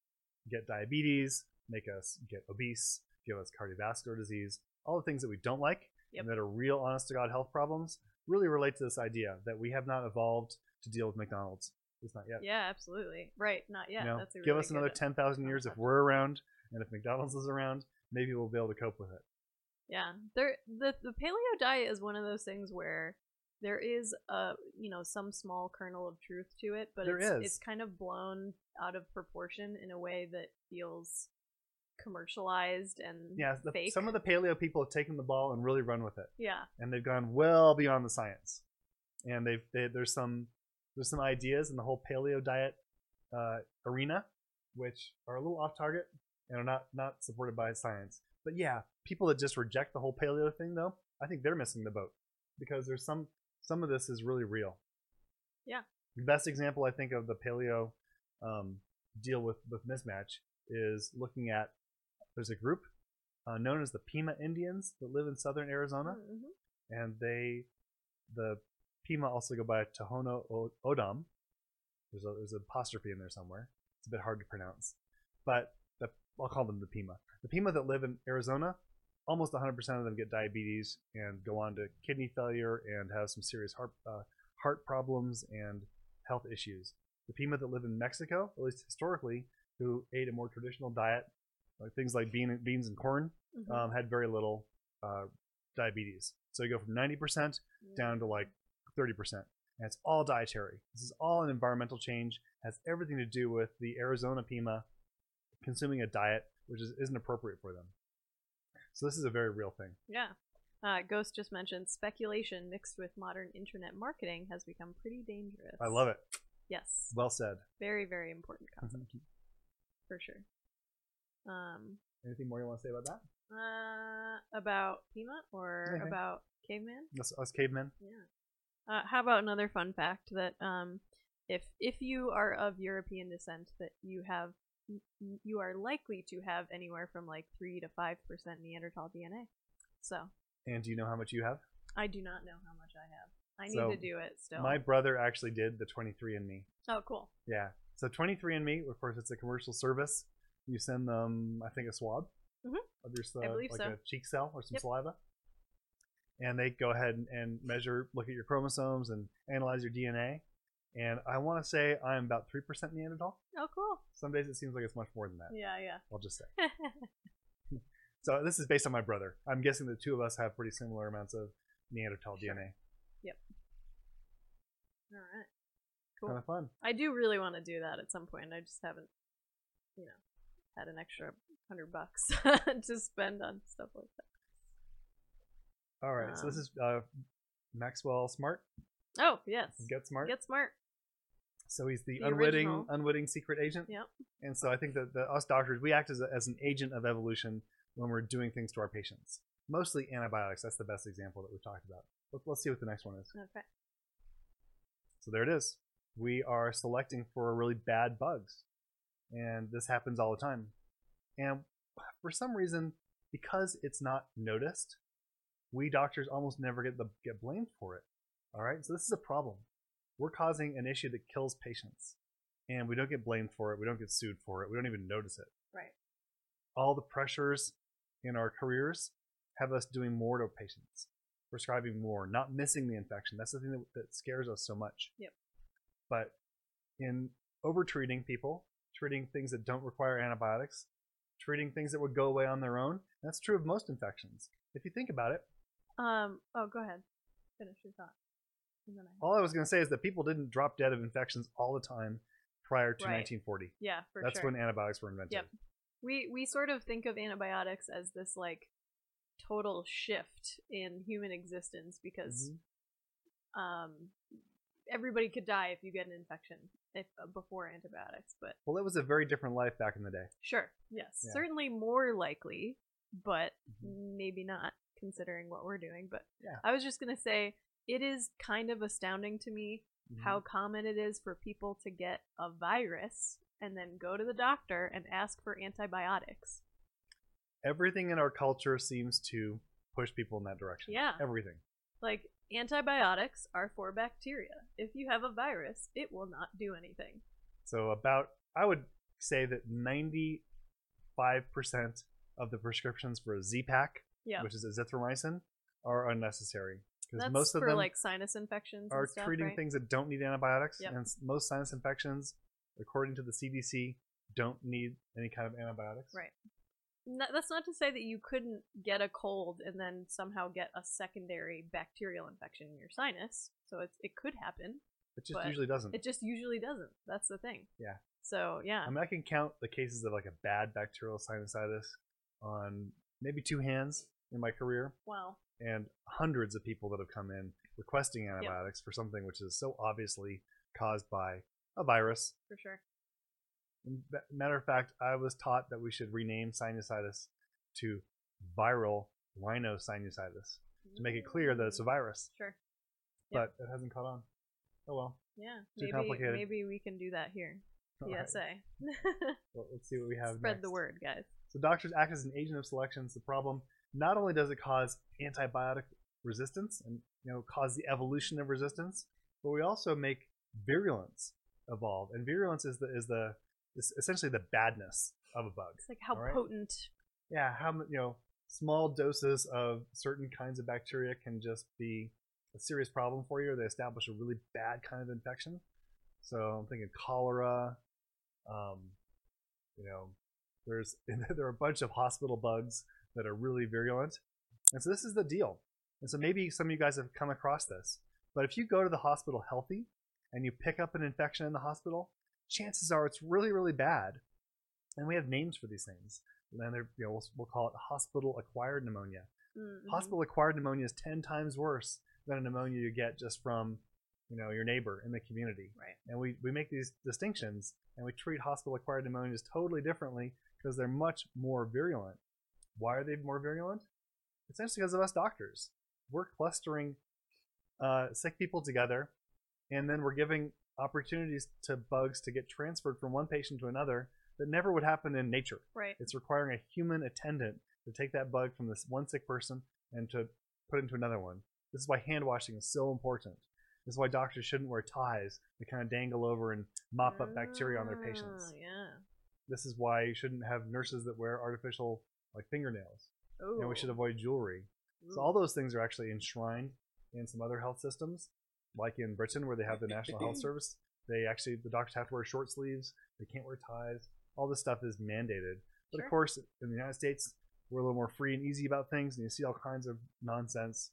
get diabetes, make us get obese, give us cardiovascular disease, all the things that we don't like Yep. and that are real honest to god health problems really relate to this idea that we have not evolved to deal with McDonald's. It's not yet. Yeah, absolutely. Right. Not yet. You know, That's a give us another ten thousand years if we're around, and if McDonald's is around, maybe we'll be able to cope with it. Yeah, there the the paleo diet is one of those things where there is a you know some small kernel of truth to it, but There it's is. it's kind of blown out of proportion in a way that feels commercialized and Yeah, the, some of the paleo people have taken the ball and really run with it, yeah, and they've gone well beyond the science. And they've they, there's some there's some ideas in the whole paleo diet uh, arena, which are a little off target and are not not supported by science. But yeah, people that just reject the whole paleo thing, though, I think they're missing the boat because there's some some of this is really real. Yeah. The best example I think of the paleo um, deal with with mismatch is looking at there's a group uh, known as the Pima Indians that live in southern Arizona, Mhm. and they the Pima also go by Tohono O- Odom. There's a there's an apostrophe in there somewhere. It's a bit hard to pronounce, but the, I'll call them the Pima. The Pima that live in Arizona, almost 100% of them get diabetes and go on to kidney failure and have some serious heart uh, heart problems and health issues. The Pima that live in Mexico, at least historically, who ate a more traditional diet, like things like bean, beans and corn, Mhm. um, had very little uh, diabetes. So you go from 90% down to like 30%. And it's all dietary. This is all an environmental change. Has everything to do with the Arizona Pima consuming a diet which is, isn't appropriate for them. So this is a very real thing. Yeah. Uh, Ghost just mentioned speculation mixed with modern internet marketing has become pretty dangerous. I love it. Yes. Well said. Very, very important concept for sure. Um, Anything more you want to say about that? uh, about Pima or Anything. about caveman? Us, us cavemen. Yeah. Uh, how about another fun fact that um, if if you are of European descent, that you have you are likely to have anywhere from like three to five percent Neanderthal DNA. So And do you know how much you have? I do not know how much I have. I need So, to do it still. My brother actually did the 23andMe. oh, cool. Yeah. So 23andMe, of course, it's a commercial service. You send them, I think, a swab Mhm. of your I uh, believe like so. a cheek cell or some Yep. saliva, and they go ahead and, and measure, look at your chromosomes and analyze your DNA. And I want to say I'm about three percent Neanderthal. Oh, cool. Some days it seems like it's much more than that. Yeah, yeah. I'll just say. <laughs> So this is based on my brother. I'm guessing the two of us have pretty similar amounts of Neanderthal Sure. DNA. Yep. All right. Cool. kind of fun. I do really want to do that at some point. I just haven't, you know, had an extra hundred bucks <laughs> to spend on stuff like that. All right, so this Um, is uh, Maxwell Smart. Oh yes, Get Smart. get smart. so he's the, the unwitting, original. unwitting secret agent. Yep. And so I think that the, us doctors, we act as, a, as an agent of evolution when we're doing things to our patients. Mostly antibiotics. That's the best example that we've talked about. Let, let's see what the next one is. Okay. So there it is. We are selecting for really bad bugs. And this happens all the time. And for some reason, because it's not noticed, we doctors almost never get the get blamed for it. All right? So this is a problem. We're causing an issue that kills patients. And we don't get blamed for it. We don't get sued for it. We don't even notice it. Right. All the pressures in our careers have us doing more to patients, prescribing more, not missing the infection. That's the thing that, that scares us so much. Yep. But in over-treating people, treating things that don't require antibiotics, treating things that would go away on their own, that's true of most infections. If you think about it, Um. Oh, go ahead. Finish your thought. I. all I was going to say is that people didn't drop dead of infections all the time prior to Right. 1940. Yeah, for sure. That's sure. when antibiotics were invented. Yep. we we sort of think of antibiotics as this like total shift in human existence because Mhm. um everybody could die if you get an infection if uh, before antibiotics but Well, it was a very different life back in the day. sure yes Yeah. certainly more likely but Mhm. maybe not considering what we're doing but Yeah. i was just going to say it is kind of astounding to me Mm-hmm. how common it is for people to get a virus and then go to the doctor and ask for antibiotics everything in our culture seems to push people in that direction. Yeah. Everything. Like antibiotics are for bacteria. If you have a virus, it will not do anything. So about I would say that 95% of the prescriptions for a Z-Pak, Yeah. which is azithromycin, are unnecessary because most of for them like sinus infections are stuff, treating right? things that don't need antibiotics Yep. and most sinus infections according to the CDC don't need any kind of antibiotics. Right. No, that's not to say that you couldn't get a cold and then somehow get a secondary bacterial infection in your sinus. So it's, it could happen. It just usually doesn't. It just usually doesn't. That's the thing. Yeah. So yeah. I mean, I can count the cases of like a bad bacterial sinusitis on maybe two hands in my career, wow. and hundreds of people that have come in requesting antibiotics for something which is so obviously caused by a virus. For sure. Matter of fact, I was taught that we should rename sinusitis to viral rhinosinusitis to make it clear that it's a virus, Sure. But it hasn't caught on. Oh well. Yeah. Too maybe complicated. maybe we can do that here. All right. PSA. <laughs> Well, let's see what we have Spread the word, guys. So doctors act as an agent of selection. It's the problem. Not only does it cause antibiotic resistance and you know cause the evolution of resistance, but we also make virulence evolve. And virulence is the is the is essentially the badness of a bug. It's like how right. potent. Yeah, how you know small doses of certain kinds of bacteria can just be a serious problem for you. Or they establish a really bad kind of infection. So I'm thinking cholera. Um, you know, there's <laughs> there are a bunch of hospital bugs that are really virulent, and so this is the deal. And so maybe some of you guys have come across this, but if you go to the hospital healthy and you pick up an infection in the hospital, chances are it's really really bad. And we have names for these things. And they're, you know, we'll, we'll call it hospital acquired pneumonia. Mm, mhm. Hospital acquired pneumonia is 10 times worse than a pneumonia you get just from, you know, your neighbor in the community. Right. And we, we make these distinctions and we treat hospital acquired pneumonias totally differently because they're much more virulent. Why are they more virulent? It's Essentially because of us doctors. We're clustering uh, sick people together and then we're giving opportunities to bugs to get transferred from one patient to another that never would happen in nature. Right. It's requiring a human attendant to take that bug from this one sick person and to put it into another one. This is why hand washing is so important. This is why doctors shouldn't wear ties that kind of dangle over and mop up bacteria on their patients. Ah, Yeah. This is why you shouldn't have nurses that wear artificial like fingernails. Oh. And we should avoid jewelry. So all those things are actually enshrined in some other health systems, like in Britain where they have the National Health <laughs> Service. They actually the doctors have to wear short sleeves. They can't wear ties. All this stuff is mandated. But Sure. of course, in the United States, we're a little more free and easy about things, and you see all kinds of nonsense.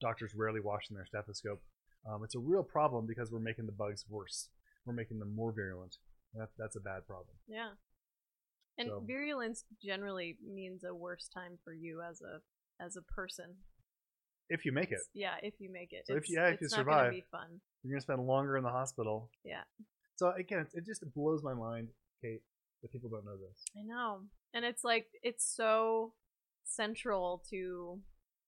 Doctors rarely washing their stethoscope. Um, it's a real problem because we're making the bugs worse. We're making them more virulent. That, that's a bad problem. Yeah. And So- virulence generally means a worse time for you as a as a person. If you make it, Yeah, if you make it. So if you- yeah, if it's you gonna survive. be fun. you're gonna spend longer in the hospital. Yeah. So again, it just blows my mind, Kate, that people don't know this. I know. And it's like it's so central to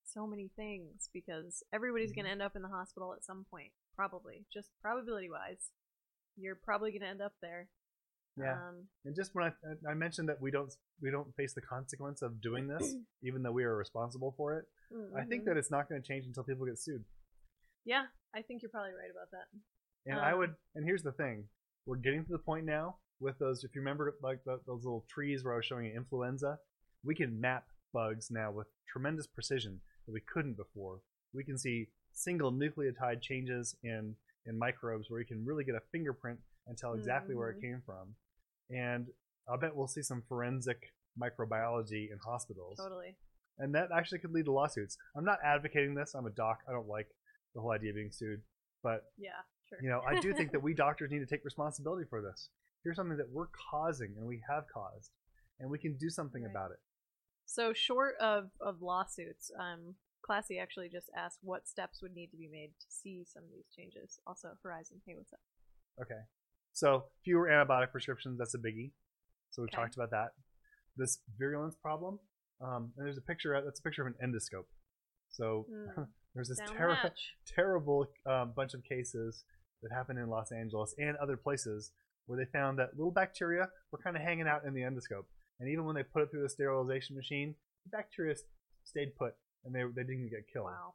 so many things because everybody's Mhm. going to end up in the hospital at some point, probably. Just probability wise. You're probably going to end up there. Yeah. Um, And just when I I mentioned that we don't we don't face the consequence of doing this, <clears throat> even though we are responsible for it. I think mhm. that it's not going to change until people get sued. Yeah, I think you're probably right about that. And I Um, would. And here's the thing: we're getting to the point now with those. If you remember, like the, those little trees where I was showing you influenza, we can map bugs now with tremendous precision that we couldn't before. We can see single nucleotide changes in in microbes where you can really get a fingerprint and tell exactly where it Mhm. came from. And I bet we'll see some forensic microbiology in hospitals Totally. and that actually could lead to lawsuits. I'm not advocating this. I'm a doc. I don't like the whole idea of being sued, but Yeah, sure. you know, I do think that <laughs> we doctors need to take responsibility for this. Here's something that we're causing and we have caused, and we can do something Right. about it. So short of, of lawsuits, um, Classy actually just asked what steps would need to be made to see some of these changes. Also, Horizon, hey, what's up? Okay. So fewer antibiotic prescriptions. That's a biggie. So we've Okay. talked about that. This virulence problem. Um, and there's a picture. That's a picture of an endoscope. So Hmm. <laughs> there's this terrible. terrible um, bunch of cases that happened in Los Angeles and other places where they found that little bacteria were kind of hanging out in the endoscope. And even when they put it through the sterilization machine, the bacteria stayed put and they, they didn't get killed. Wow.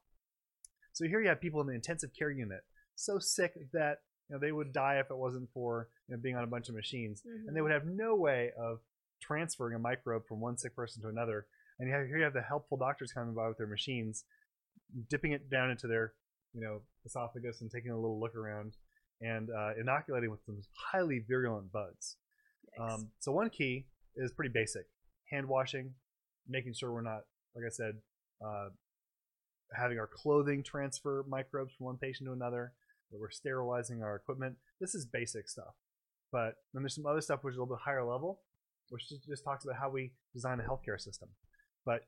So here you have people in the intensive care unit so sick that you know they would die if it wasn't for you know, being on a bunch of machines, and they Mhm. would have no way of transferring a microbe from one sick person to another. And you have, here you have the helpful doctors coming by with their machines, dipping it down into their you know esophagus and taking a little look around and uh, inoculating with some highly virulent bugs. Um, so one key is pretty basic: hand washing, making sure we're not, like I said, uh, having our clothing transfer microbes from one patient to another. That we're sterilizing our equipment. This is basic stuff. But then there's some other stuff which is a little bit higher level, which just, just talks about how we design a healthcare system. But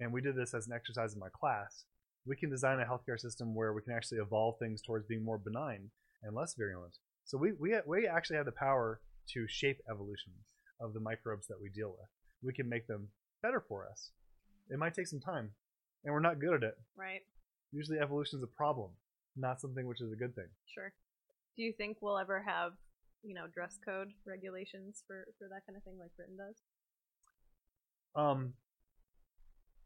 and we did this as an exercise in my class. We can design a healthcare system where we can actually evolve things towards being more benign and less virulent. So we we we actually have the power to shape evolution of the microbes that we deal with. We can make them better for us. It might take some time, and we're not good at it. right. Usually, evolution is a problem, not something which is a good thing. Sure. Do you think we'll ever have, you know, dress code regulations for for that kind of thing like Britain does? Um,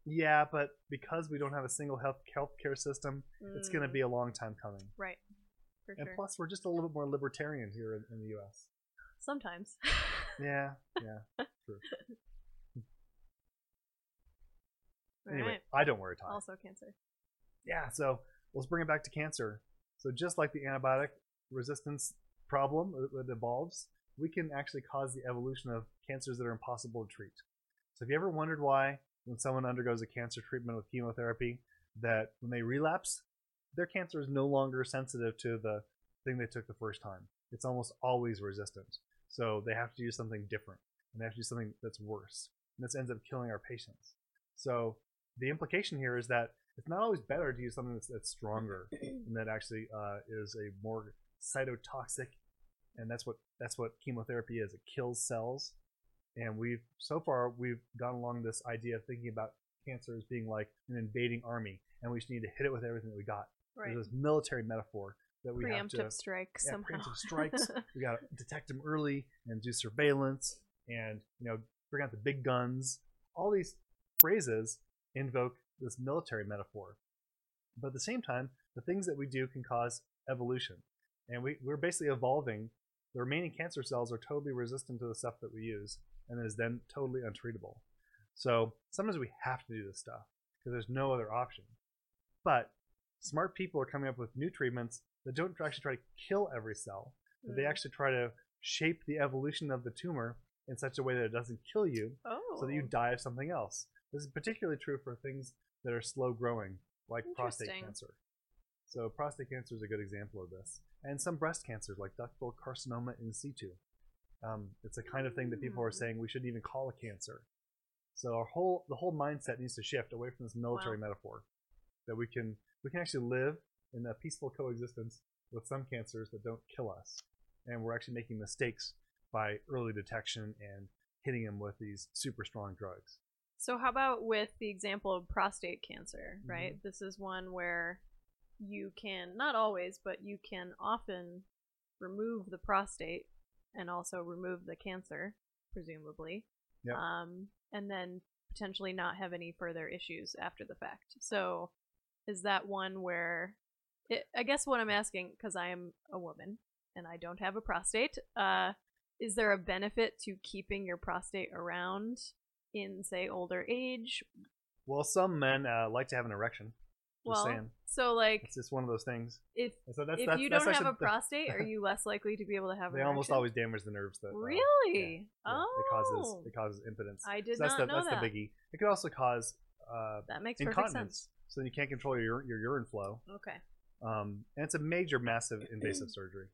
yeah, but because we don't have a single health healthcare system, it's going to Mm, be a long time coming. right. For And sure. plus, we're just a little bit more libertarian here in, in the U.S. Sometimes. <laughs> Yeah, yeah. True. <laughs> Anyway, Alright. I don't wear a tie. Also cancer. yeah, so let's bring it back to cancer. So just like the antibiotic resistance problem that evolves, we can actually cause the evolution of cancers that are impossible to treat. So have you ever wondered why when someone undergoes a cancer treatment with chemotherapy that when they relapse, their cancer is no longer sensitive to the thing they took the first time. It's almost always resistant. So they have to do something different and they have to do something that's worse. And this ends up killing our patients. So the implication here is that it's not always better to use something that's, that's stronger <clears throat> and that actually uh, is a more cytotoxic, and that's what that's what chemotherapy is. It kills cells, and we've so far we've gone along this idea of thinking about cancer as being like an invading army, and we just need to hit it with everything that we got. Right. There's this military metaphor that we have Preemptive to strikes yeah, somehow. preemptive strikes. <laughs> we got to detect them early and do surveillance and you know bring out the big guns. All these phrases invoke this military metaphor, but at the same time, the things that we do can cause evolution, and we we're basically evolving. The remaining cancer cells are totally resistant to the stuff that we use, and is then totally untreatable. So sometimes we have to do this stuff because there's no other option. But smart people are coming up with new treatments that don't actually try to kill every cell, but they Mm. actually try to shape the evolution of the tumor in such a way that it doesn't kill you, oh. so that you die of something else. This is particularly true for things that are slow growing, like prostate cancer. So prostate cancer is a good example of this, and some breast cancers like ductal carcinoma in situ. Um, it's a kind of thing that people are Mm. saying we shouldn't even call a cancer. So our whole the whole mindset needs to shift away from this military metaphor that we can we can actually live in a peaceful coexistence with some cancers that don't kill us, and we're actually making mistakes by early detection and hitting them with these super strong drugs. So how about with the example of prostate cancer, Mm-hmm. right? This is one where you can not always, but you can often remove the prostate and also remove the cancer, presumably. Yep. Um, and then potentially not have any further issues after the fact. So is that one where it, I guess what I'm asking because I am a woman and I don't have a prostate, uh is there a benefit to keeping your prostate around in say older age Well, some men uh, like to have an erection. Just well saying, so like it's just one of those things. if so that's, if that's, you that's don't have a prostate are <laughs> you less likely to be able to have They almost always damage the nerves that. uh, really yeah, oh it causes it causes impotence. i did so that's not the know that's that the biggie. It could also cause uh, that makes perfect incontinence, sense so you can't control your your urine flow. okay Um, and it's a major, massive <clears throat> invasive surgery.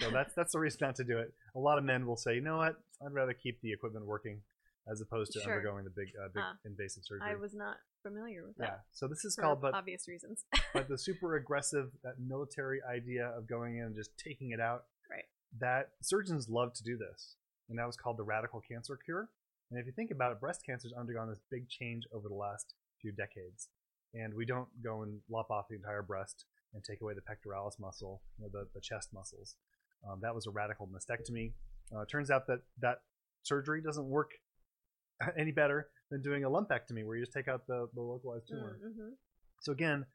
So that's that's the reason not to do it. A lot of men will say, you know what, I'd rather keep the equipment working as opposed to Sure. undergoing the big uh, big Ah. invasive surgery. i was not familiar with yeah. that So this is called, but obvious reasons but the <laughs> super aggressive that military idea of going in and just taking it out Right. that surgeons love to do this and that was called the radical cancer cure and if you think about it breast cancer's undergone this big change over the last few decades and we don't go and lop off the entire breast and take away the pectoralis muscle you know, the, the chest muscles um, that was a radical mastectomy uh, turns out that that surgery doesn't work <laughs> any better than doing a lumpectomy where you just take out the, the localized tumor mm-hmm. so again,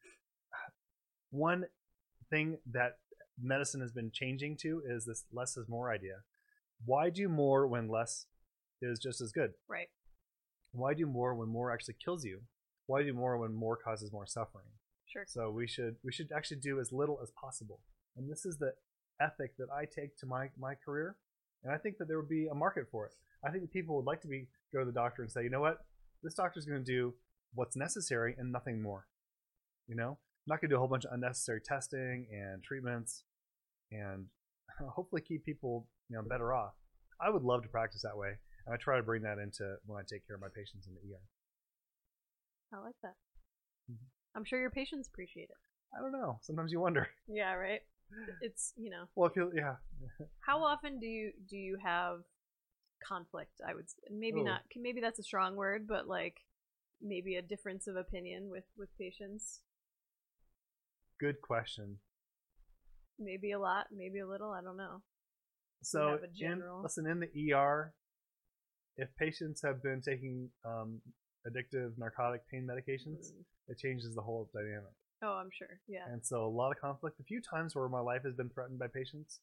<sighs> one thing that medicine has been changing to is this less is more idea. Why do more when less is just as good? right Why do more when more actually kills you? Why do more when more causes more suffering? sure So we should we should actually do as little as possible. And this is the ethic that I take to my my career. And I think that there would be a market for it. I think that people would like to be go to the doctor and say, you know what, this doctor's going to do what's necessary and nothing more. You know, I'm not going to do a whole bunch of unnecessary testing and treatments, and <laughs> hopefully keep people you know better off. I would love to practice that way, and I try to bring that into when I take care of my patients in the ER. i like that Mhm. i'm sure your patients appreciate it I don't know. Sometimes you wonder. yeah right it's you know Well, if you, yeah, how often do you do you have conflict i would maybe Oh. not maybe that's a strong word but like maybe a difference of opinion with with patients good question. maybe a lot maybe a little i don't know So, in, listen, in the ER, if patients have been taking um, addictive narcotic pain medications, Mm. it changes the whole dynamic. Oh i'm sure yeah And so, a lot of conflict. A few times where my life has been threatened by patients,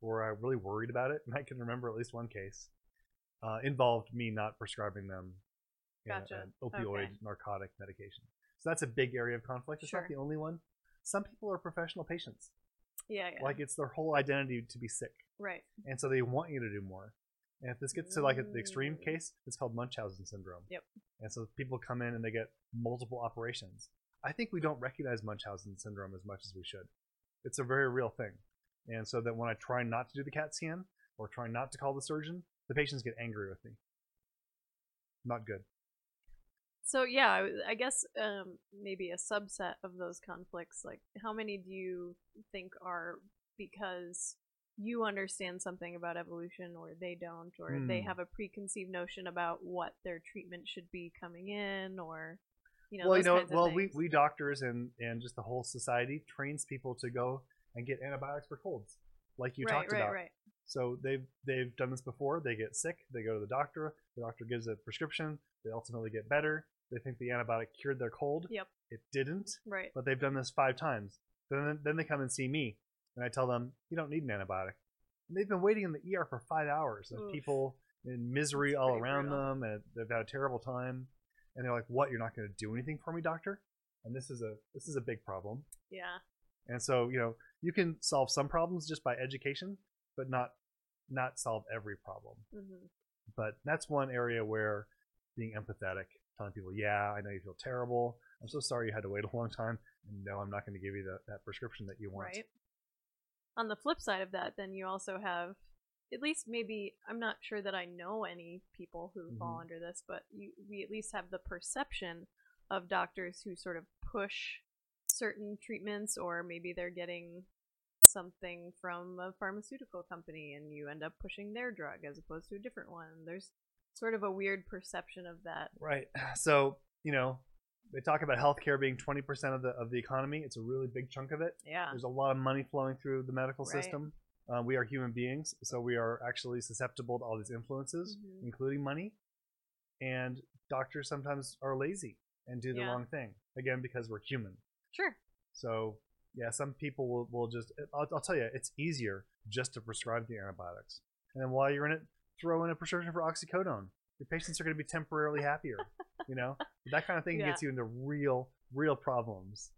where I'm really worried about it, <laughs> and I can remember at least one case, uh, involved me not prescribing them you know, Gotcha. an opioid Okay. narcotic medication. So that's a big area of conflict. It's Sure. not the only one. Some people are professional patients. yeah yeah Like it's their whole identity to be sick. right and so they want you to do more. And if this gets to like the extreme Mm. case, it's called Munchausen syndrome. Yep. And so people come in and they get multiple operations. I think we don't recognize Munchausen syndrome as much as we should. It's a very real thing. And so that when I try not to do the CAT scan or try not to call the surgeon, the patients get angry with me. Not good. so yeah I guess um maybe a subset of those conflicts like how many do you think are because you understand something about evolution or they don't or they Hmm. have a preconceived notion about what their treatment should be coming in or you know well, you know, well, we, we doctors and, and just the whole society trains people to go and get antibiotics for colds, like you right talked right about. right So they've they've done this before. They get sick. They go to the doctor. The doctor gives a prescription. They ultimately get better. They think the antibiotic cured their cold. Yep. It didn't. right But they've done this five times. Then then they come and see me, and I tell them you don't need an antibiotic. And they've been waiting in the ER for five hours. And Oof. people in misery all around brutal. them, and they've had a terrible time. And they're like, "What? You're not going to do anything for me, doctor?" And this is a this is a big problem. yeah And so, you know, you can solve some problems just by education, but not not solve every problem. hmm But that's one area where being empathetic telling people, yeah, I know you feel terrible. I'm so sorry you had to wait a long time. And no, I'm not going to give you the, that prescription that you want. Right. On the flip side of that, then you also have, at least maybe, I'm not sure that I know any people who fall Mhm. under this, but you, we at least have the perception of doctors who sort of push certain treatments, or maybe they're getting something from a pharmaceutical company and you end up pushing their drug as opposed to a different one. There's sort of a weird perception of that. Right. <sighs> So, you know, they talk about healthcare being 20% of the, of the economy. It's a really big chunk of it. Yeah. There's a lot of money flowing through the medical Right. system. Uh, we are human beings, so we are actually susceptible to all these influences, Mhm. including money. And doctors sometimes are lazy and do the Yeah. wrong thing again because we're human. Sure. So yeah, some people will, will just. I'll, I'll tell you, it's easier just to prescribe the antibiotics, and then while you're in it, throw in a prescription for oxycodone. Your patients are going to be temporarily happier. <laughs> you know that kind of thing Yeah. gets you into real, real problems.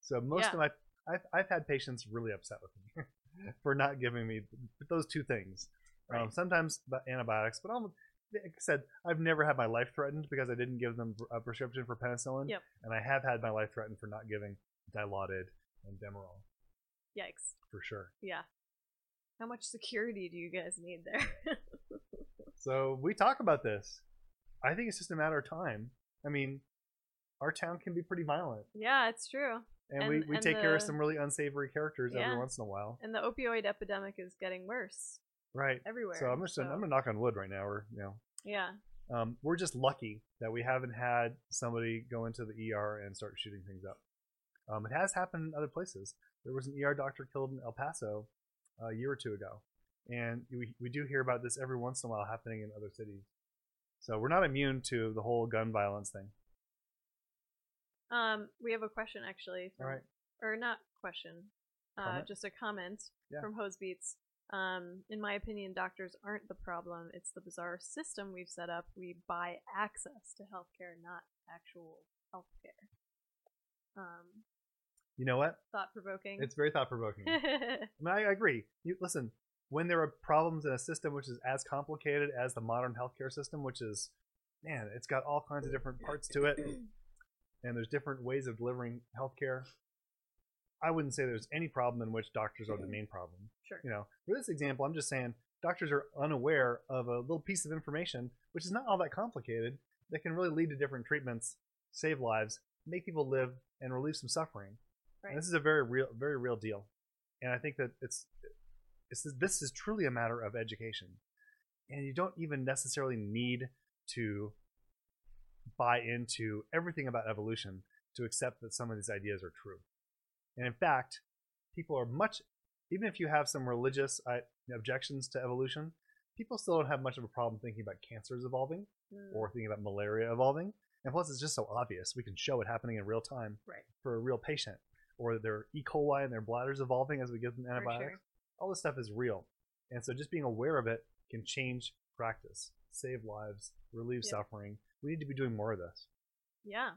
So most Yeah. of my, I've, I've had patients really upset with me <laughs> <laughs> for not giving me those two things. Um, sometimes antibiotics, but almost, like I said, I've never had my life threatened because I didn't give them a prescription for penicillin. Yep. And I have had my life threatened for not giving Dilaudid and Demerol Yikes. for sure. Yeah. How much security do you guys need there? <laughs> So we talk about this. I think it's just a matter of time. I mean, our town can be pretty violent, yeah, it's true. And, we, And- we and take care of some really unsavory characters Yeah. every once in a while. And the opioid epidemic is getting worse Right. everywhere. So I'm just I'm gonna knock on wood right now, or you know, yeah. um, we're just lucky that we haven't had somebody go into the ER and start shooting things up. Um, it has happened in other places. There was an ER doctor killed in El Paso uh, a year or two ago, and we we do hear about this every once in a while happening in other cities. So we're not immune to the whole gun violence thing. Um, we have a question actually. From, All right. Or not question. Uh, Comment? just a comment Yeah. from Hosebeats. Um, in my opinion, doctors aren't the problem. It's the bizarre system we've set up. We buy access to healthcare, not actual healthcare. Um, You know what? thought provoking. It's very thought provoking. <laughs> I mean, I agree. You listen. When there are problems in a system which is as complicated as the modern healthcare system, which is, man, it's got all kinds of different parts to it, <clears throat> and there's different ways of delivering healthcare. I wouldn't say there's any problem in which doctors are the main problem. sure. You know, for this example, I'm just saying doctors are unaware of a little piece of information which is not all that complicated that can really lead to different treatments, save lives, make people live, and relieve some suffering. Right. And this is a very real, very real deal. And I think that it's, it's this is truly a matter of education, and you don't even necessarily need to buy into everything about evolution to accept that some of these ideas are true. And in fact, people are much, even if you have some religious uh, objections to evolution, people still don't have much of a problem thinking about cancers evolving Mm, or thinking about malaria evolving. And plus, it's just so obvious. We can show it happening in real time right. for a real patient, or their E. coli and their bladders evolving as we give them antibiotics. sure. All this stuff is real. And so just being aware of it can change practice, save lives, relieve Yep. suffering. We need to be doing more of this. Yeah.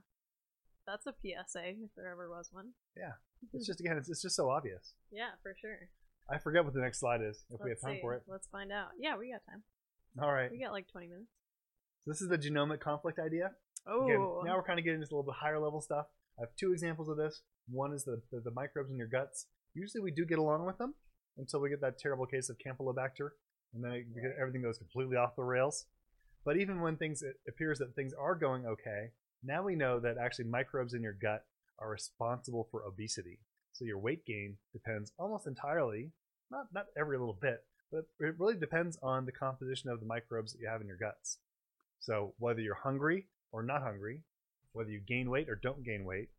That's a PSA if there ever was one. Yeah. <laughs> It's just, again, it's, it's just so obvious. Yeah, for sure. I forget what the next slide is if we have time see. for it. Let's find out. Yeah, we got time. All right. We got like 20 minutes. So this is the genomic conflict idea. Oh, Again, now we're kind of getting into a little bit higher level stuff. I have two examples of this. One is the, the, the microbes in your guts. Usually we do get along with them until we get that terrible case of Campylobacter, and then get- everything goes completely off the rails. But even when things it appears that things are going okay, now we know that actually microbes in your gut are responsible for obesity. So your weight gain depends almost entirely, not not every little bit, but it really depends on the composition of the microbes that you have in your guts. So whether you're hungry or not hungry, whether you gain weight or don't gain weight,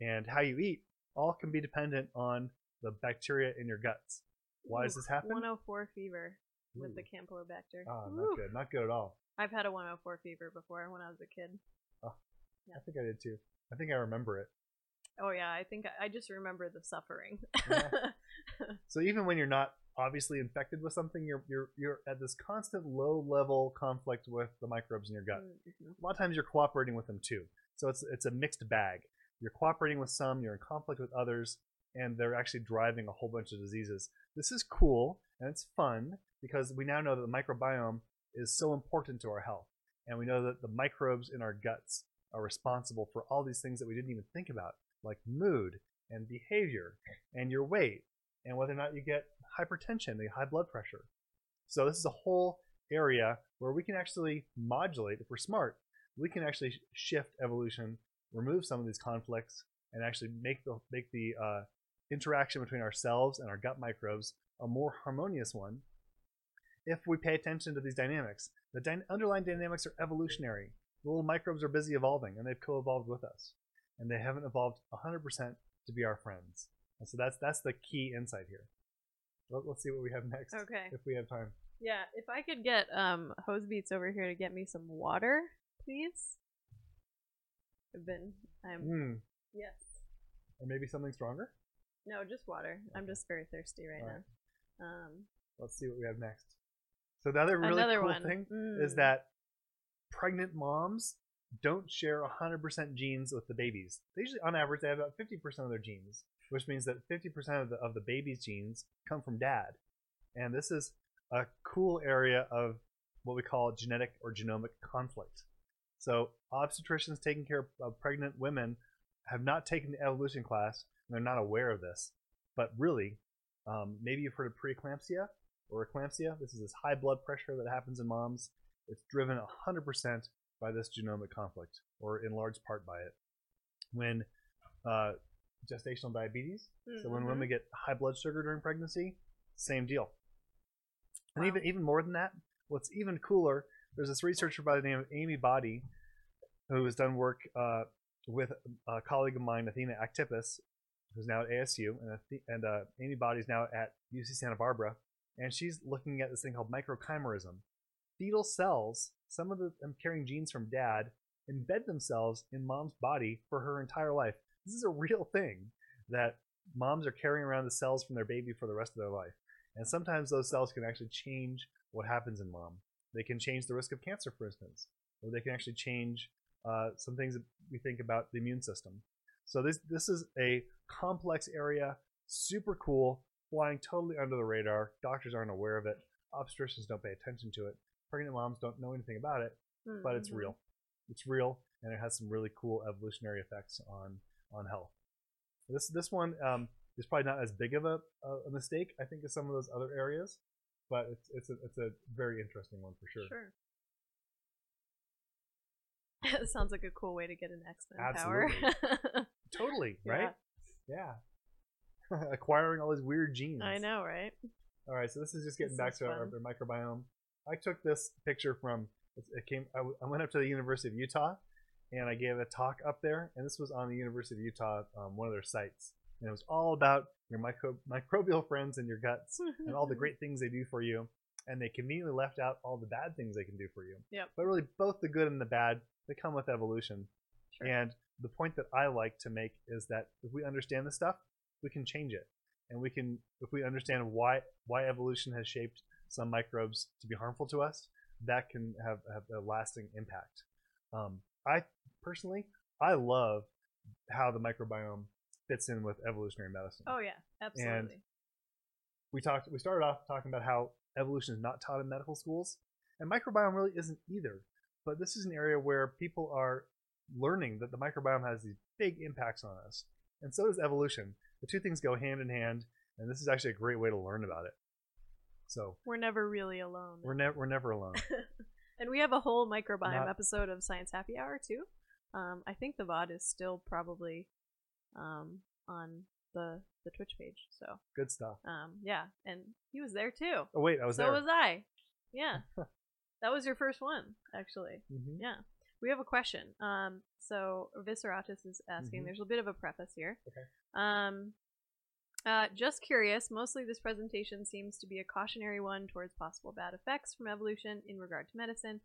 and how you eat, all can be dependent on the bacteria in your guts. Why does this happen? 104 fever with Ooh. the Campylobacter. Ooh. not good. Not good at all. I've had a 104 fever before when I was a kid. I think I did too. I think I remember it. Oh yeah, I think I, just remember the suffering. <laughs> Yeah. So even when you're not obviously infected with something, you're you're you're at this constant low level conflict with the microbes in your gut. Mhm. A lot of times you're cooperating with them too. So it's it's a mixed bag. You're cooperating with some, you're in conflict with others, and they're actually driving a whole bunch of diseases. This is cool and it's fun because we now know that the microbiome is so important to our health. And we know that the microbes in our guts are responsible for all these things that we didn't even think about, like mood and behavior and your weight and whether or not you get hypertension, the high blood pressure. So this is a whole area where we can actually modulate if we're smart. We can actually shift evolution, remove some of these conflicts, and actually make the make the uh, interaction between ourselves and our gut microbes a more harmonious one if we pay attention to these dynamics. The dy- underlying dynamics are evolutionary. The little microbes are busy evolving, and they've co-evolved with us, and they haven't evolved 100% to be our friends. And so that's that's the key insight here. Let, us see what we have next. Okay. If we have time. Yeah, if I could get um Hose Beats over here to get me some water, please. I've been I'm Mm. yes. Or maybe something stronger. No, just water. I'm just very thirsty right right. now. Um Let's see what we have next. So the other really another cool one thing Mm. is that pregnant moms don't share 100% genes with the babies. They usually, on average, they have about 50% of their genes, which means that 50% of the, of the baby's genes come from dad. And this is a cool area of what we call genetic or genomic conflict. So obstetricians taking care of, pregnant women have not taken the evolution class, and they're not aware of this. But really, um, maybe you've heard of preeclampsia or eclampsia. This is this high blood pressure that happens in moms. It's driven 100% by this genomic conflict, or in large part by it. When uh, gestational diabetes, so when women get high blood sugar during pregnancy, same deal. And Wow. even even more than that, what's even cooler, there's this researcher by the name of Amy Boddy, who has done work uh, with a colleague of mine, Athena Aktipis, who's now at ASU, and, and uh, Amy Boddy's now at UC Santa Barbara, and she's looking at this thing called microchimerism. Fetal cells, some of them carrying genes from dad, embed themselves in mom's body for her entire life. This is a real thing that moms are carrying around the cells from their baby for the rest of their life. And sometimes those cells can actually change what happens in mom. They can change the risk of cancer, for instance, or they can actually change uh, some things that we think about the immune system. So this this is a complex area, super cool, flying totally under the radar. Doctors aren't aware of it. Obstetricians don't pay attention to it. Pregnant moms don't know anything about it, but it's Mhm. real. It's real, and it has some really cool evolutionary effects on on health. This this one um, is probably not as big of a, a mistake, I think, as some of those other areas, but it's it's a it's a very interesting one for sure. Sure. it <laughs> sounds like a cool way to get an X-Men power. <laughs> Totally, Yeah. right? Yeah. <laughs> Acquiring all these weird genes. I know, right? All right, so this is just getting This back to our, our microbiome. I took this picture from it came. I, w- I went up to the University of Utah, and I gave a talk up there, and this was on the University of Utah, um, one of their sites, and it was all about your micro, microbial friends in your guts and all the <laughs> great things they do for you, and they conveniently left out all the bad things they can do for you. Yep. But really, both the good and the bad they come with evolution. Sure. And the point that I like to make is that if we understand this stuff, we can change it, and we can if we understand why why evolution has shaped some microbes to be harmful to us, that can have, have a lasting impact. Um, I personally, I love how the microbiome fits in with evolutionary medicine. Oh yeah, absolutely. We talked. We started off talking about how evolution is not taught in medical schools, and microbiome really isn't either. But this is an area where people are learning that the microbiome has these big impacts on us, and so does evolution. The two things go hand in hand, and this is actually a great way to learn about it. So We're never really alone. we're never we're never alone. <laughs> and we have a whole microbiome Not- episode of Science Happy Hour too. Um, I think the VOD is still probably um, on the the Twitch page. So Good stuff. um, yeah, and he was there too. Oh wait, I was so there. So was I. Yeah, <laughs> that was your first one actually. Mhm. Yeah. We have a question. Um, so Visceratus is asking. Mhm. There's a bit of a preface here. Okay. Um, uh, just curious. Mostly, this presentation seems to be a cautionary one towards possible bad effects from evolution in regard to medicine.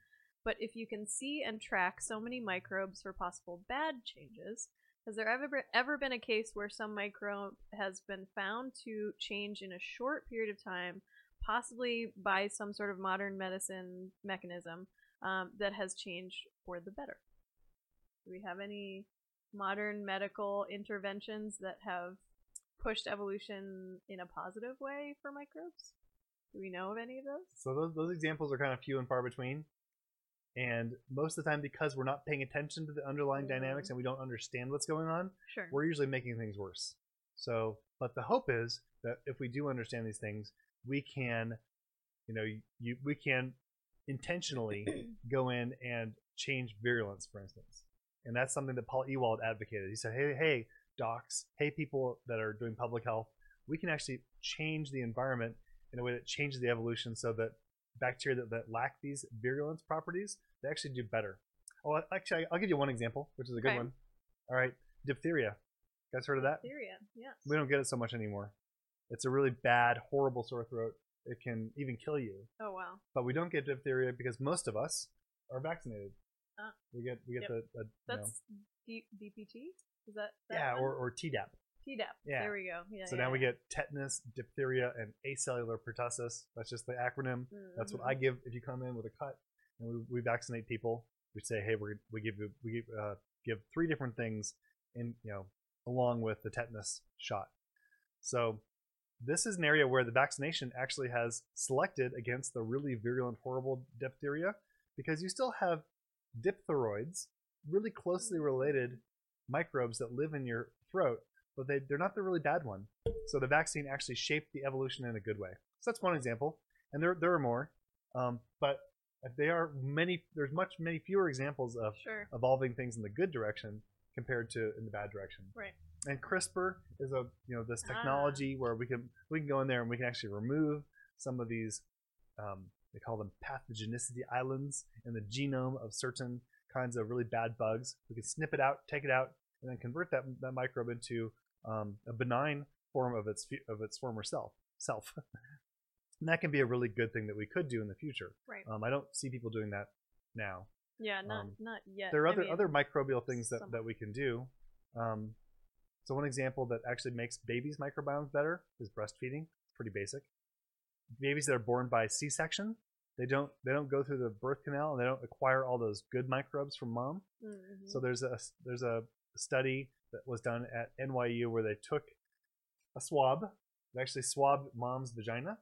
But if you can see and track so many microbes for possible bad changes, has there ever ever been a case where some microbe has been found to change in a short period of time, possibly by some sort of modern medicine mechanism, um, that has changed for the better? Do we have any modern medical interventions that have pushed evolution in a positive way for microbes? Do we know of any of those? So those those examples are kind of few and far between. And most of the time, because we're not paying attention to the underlying Mhm. dynamics and we don't understand what's going on, Sure. we're usually making things worse. So, but the hope is that if we do understand these things, we can, you know, you we can intentionally <clears throat> go in and change virulence, for instance. And that's something that Paul Ewald advocated. He said, "Hey, hey, docs, hey, people that are doing public health, we can actually change the environment in a way that changes the evolution, so that bacteria that, that lack these virulence properties, they actually do better." Oh, actually, I'll give you one example, which is a good Okay. one. All right, diphtheria. You guys heard of that? Diphtheria. Yes. We don't get it so much anymore. It's a really bad, horrible sore throat. It can even kill you. Oh wow. But we don't get diphtheria because most of us are vaccinated. Ah. We get we get Yep. the, the you know, That's D- DPT. Is that, that yeah, one? or, or Tdap. Tdap. Yeah. There we go. Yeah. so yeah, now we get tetanus, diphtheria, and acellular pertussis. That's just the acronym. That's what. I give if you come in with a cut and we, we vaccinate people. We say, hey, we we give you we give, uh, give three different things in you know along with the tetanus shot. So this is an area where the vaccination actually has selected against the really virulent, horrible diphtheria because you still have diphtheroids, really closely related microbes that live in your throat, but they, they're not the really bad one. So the vaccine actually shaped the evolution in a good way. So that's one example, and there there are more, um, but they are many. There's much many fewer examples of Sure. evolving things in the good direction compared to in the bad direction. Right. And CRISPR is a you know Ah. this technology where we can we can go in there and we can actually remove some of these um, they call them pathogenicity islands in the genome of certain kinds of really bad bugs. We can snip it out, take it out, and then convert that that microbe into um, a benign form of its of its former self self. <laughs> and that can be a really good thing that we could do in the future. Right. Um, I don't see people doing that now. yeah. Not um, not yet. There are I other mean, other microbial things that, some- that we can do. Um, so one example that actually makes babies' microbiomes better is breastfeeding. It's pretty basic. Babies that are born by C-section, they don't they don't go through the birth canal and they don't acquire all those good microbes from mom. Mhm. So there's a there's a study that was done at NYU where they took a swab, they actually swabbed mom's vagina,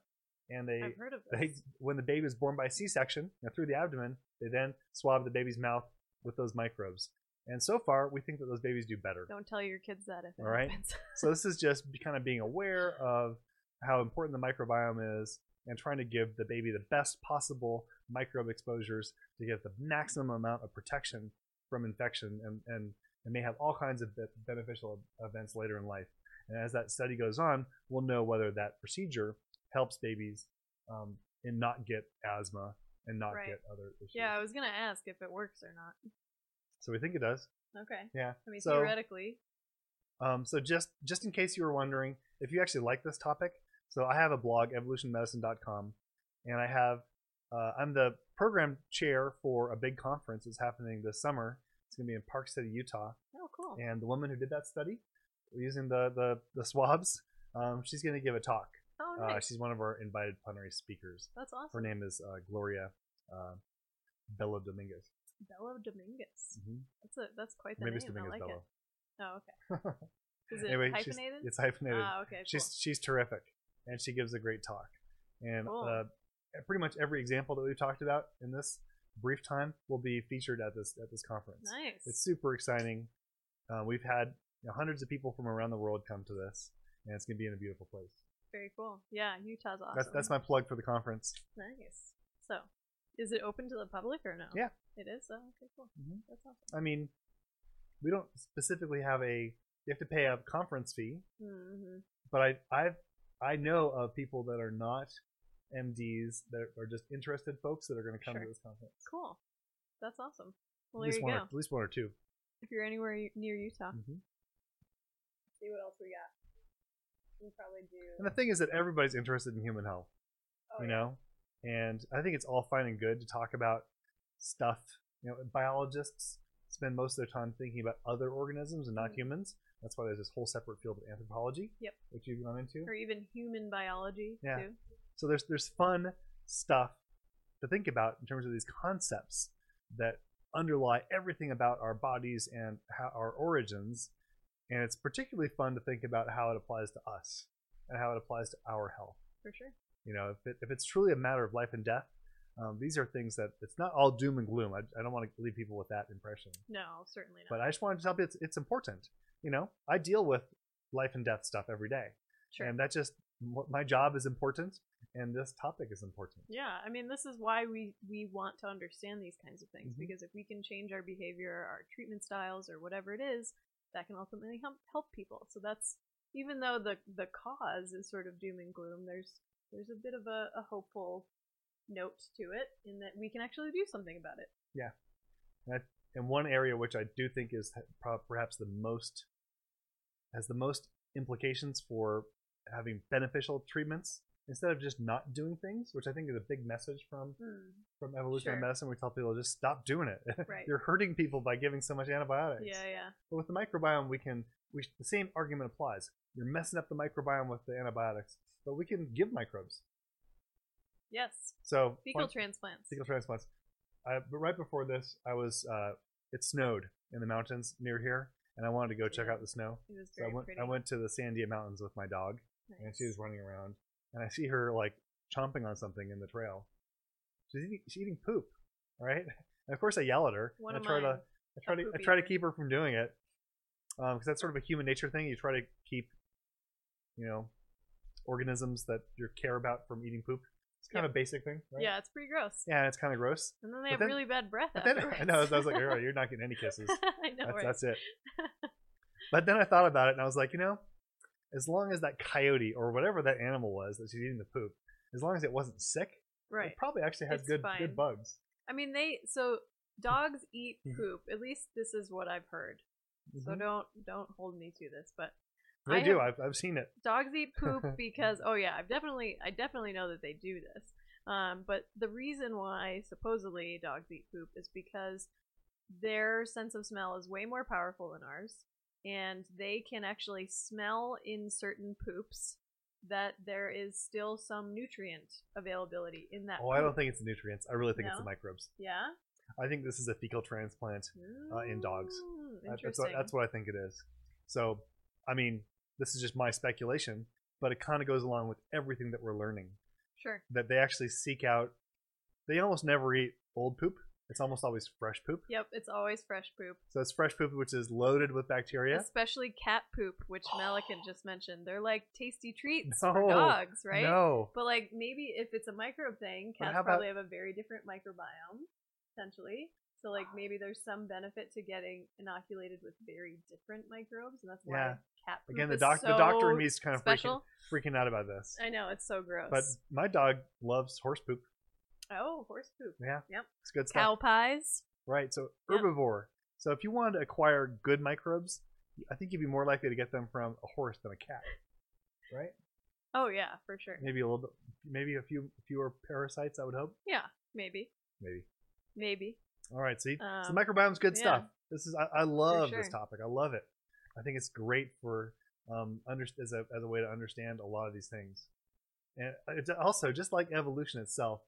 and they I've heard of they when the baby is born by C-section you know, through the abdomen, they then swab the baby's mouth with those microbes. And so far, we think that those babies do better. Don't tell your kids that if it All right. happens. <laughs> So this is just kind of being aware of how important the microbiome is and trying to give the baby the best possible microbe exposures to get the maximum amount of protection from infection and, and it may have all kinds of beneficial events later in life. And as that study goes on, we'll know whether that procedure helps babies um, and not get asthma and not Right. get other issues. yeah, I was gonna ask if it works or not. So we think it does. Okay. Yeah. I mean, So- theoretically. Um, so just just in case you were wondering, if you actually like this topic, so I have a blog, evolutionmedicine.com, and I have uh, I'm the program chair for a big conference that's happening this summer. It's going to be in Park City, Utah, Oh, cool. and the woman who did that study using the the, the swabs, um, she's going to give a talk. Oh, Uh, nice. she's one of our invited plenary speakers. That's awesome. Her name is uh, Gloria uh, Bello Dominguez. Bello Dominguez. hmm That's a that's quite the Maybe it's name. Dominguez I like Bello. it. Oh, okay. <laughs> Is it anyway, hyphenated? it's hyphenated. Ah, okay. Cool. she's she's terrific and she gives a great talk and Cool. uh, pretty much every example that we've talked about in this brief time will be featured at this at this conference nice. it's super exciting uh, we've had you know, hundreds of people from around the world come to this and it's going to be in a beautiful place Very cool. Yeah, Utah's awesome. that's that's my plug for the conference nice. So, is it open to the public or no? Yeah. It is. Oh, okay, cool. Mhm. That's awesome. i mean we don't specifically have a you have to pay a conference fee hmm but i i've i know of people that are not mds that are just interested folks that are going to come Sure. to this conference Cool. That's awesome. Well, at there least you one go. or, at least one or two If you're anywhere near Utah, Mhm. see what else we got. We'll probably do. And the thing is that everybody's interested in human health, Oh, you yeah. know? And I think it's all fine and good to talk about stuff. You know, biologists spend most of their time thinking about other organisms and not Mhm. humans. That's why there's this whole separate field of anthropology, Yep. which you've gone into. Or even human biology Yeah. too. So there's there's fun stuff to think about in terms of these concepts that underlie everything about our bodies and how our origins. And it's particularly fun to think about how it applies to us and how it applies to our health For sure. you know if, it, if it's truly a matter of life and death Um, these are things that it's not all doom and gloom. I, I don't want to leave people with that impression. No, certainly not. But I just wanted to tell you it's, it's important. You know, I deal with life and death stuff every day. sure. And that just, my job is important and this topic is important. Yeah, I mean, this is why we we want to understand these kinds of things Mhm. because if we can change our behavior, our treatment styles, or whatever it is, that can ultimately help help people. So that's even though the the cause is sort of doom and gloom, there's there's a bit of a, a hopeful note to it in that we can actually do something about it. And one area which I do think is perhaps the most, has the most implications for having beneficial treatments instead of just not doing things, which I think is a big message from hmm. from evolutionary Sure. medicine. We tell people just stop doing it. <laughs> Right. You're hurting people by giving so much antibiotics. Yeah, yeah, But with the microbiome, we can. We the same argument applies. You're messing up the microbiome with the antibiotics, but we can give microbes. yes. So Fecal one- transplants. fecal transplants. I, but right before this, I was. Uh, it snowed in the mountains near here, and I wanted to go check out the snow. It was So I went. pretty. I went to the Sandia Mountains with my dog, and she was running around, and I see her like chomping on something in the trail. She's eating, she's eating poop, right? <laughs> And of course, I yell at her. One and I try mine. to I try to I try to keep her from doing it, because that's sort of a human nature thing. You try to keep, you know, organisms that you care about from eating poop. It's kind of a basic thing, right? Yeah, it's pretty gross. Yeah, it's kind of gross. And then But they have then- really bad breath But then. <laughs> I know I was like, "You're you're not getting any kisses. <laughs> I know, That's, right? that's it. <laughs> But then I thought about it, and I was like, you know, as long as that coyote or whatever that animal was that she's eating the poop, as long as it wasn't sick, right. it probably actually has It's good fine. good bugs. I mean, they so dogs eat Mhm. poop. At least this is what I've heard. So Mhm. don't don't hold me to this, but They I do. have- I've, I've seen it. dogs eat poop <laughs> because oh yeah, I've definitely I definitely know that they do this. Um, but the reason why supposedly dogs eat poop is because their sense of smell is way more powerful than ours, and they can actually smell in certain poops that there is still some nutrient availability in that. Oh, I don't think it's the nutrients. I really think it's the microbes. Yeah. I think this is a fecal transplant. uh, in dogs. That- That's Interesting. what, that's what I think it is. So, I mean, this is just my speculation, but it kind of goes along with everything that we're learning. Sure. That they actually seek out. They almost never eat old poop. It's almost always fresh poop. Yep, it's always fresh poop. So it's fresh poop, which is loaded with bacteria. Especially cat poop, which <gasps> Melican just mentioned. They're like tasty treats No, for dogs, right? No. But like maybe if it's a microbe thing, cats about- probably have a very different microbiome, potentially. So like maybe there's some benefit to getting inoculated with very different microbes, and that's why Yeah. Cat Again, the doc, so the doctor and me is kind of freaking, special. freaking out about this. I know it's so gross. But my dog loves horse poop. oh, horse poop, Yeah. Yep. It's good stuff. cow pies. Right. So Yep. herbivore. So if you wanted to acquire good microbes, I think you'd be more likely to get them from a horse than a cat. Right? Oh yeah, for sure. Maybe a little bit, maybe a few fewer parasites. I would hope. Yeah, maybe, Maybe. maybe. All right. See, so Um, the microbiome's good yeah. stuff. This is I, I love this topic. I love it. I think it's great for um under, as a as a way to understand a lot of these things. And it's also just like evolution itself,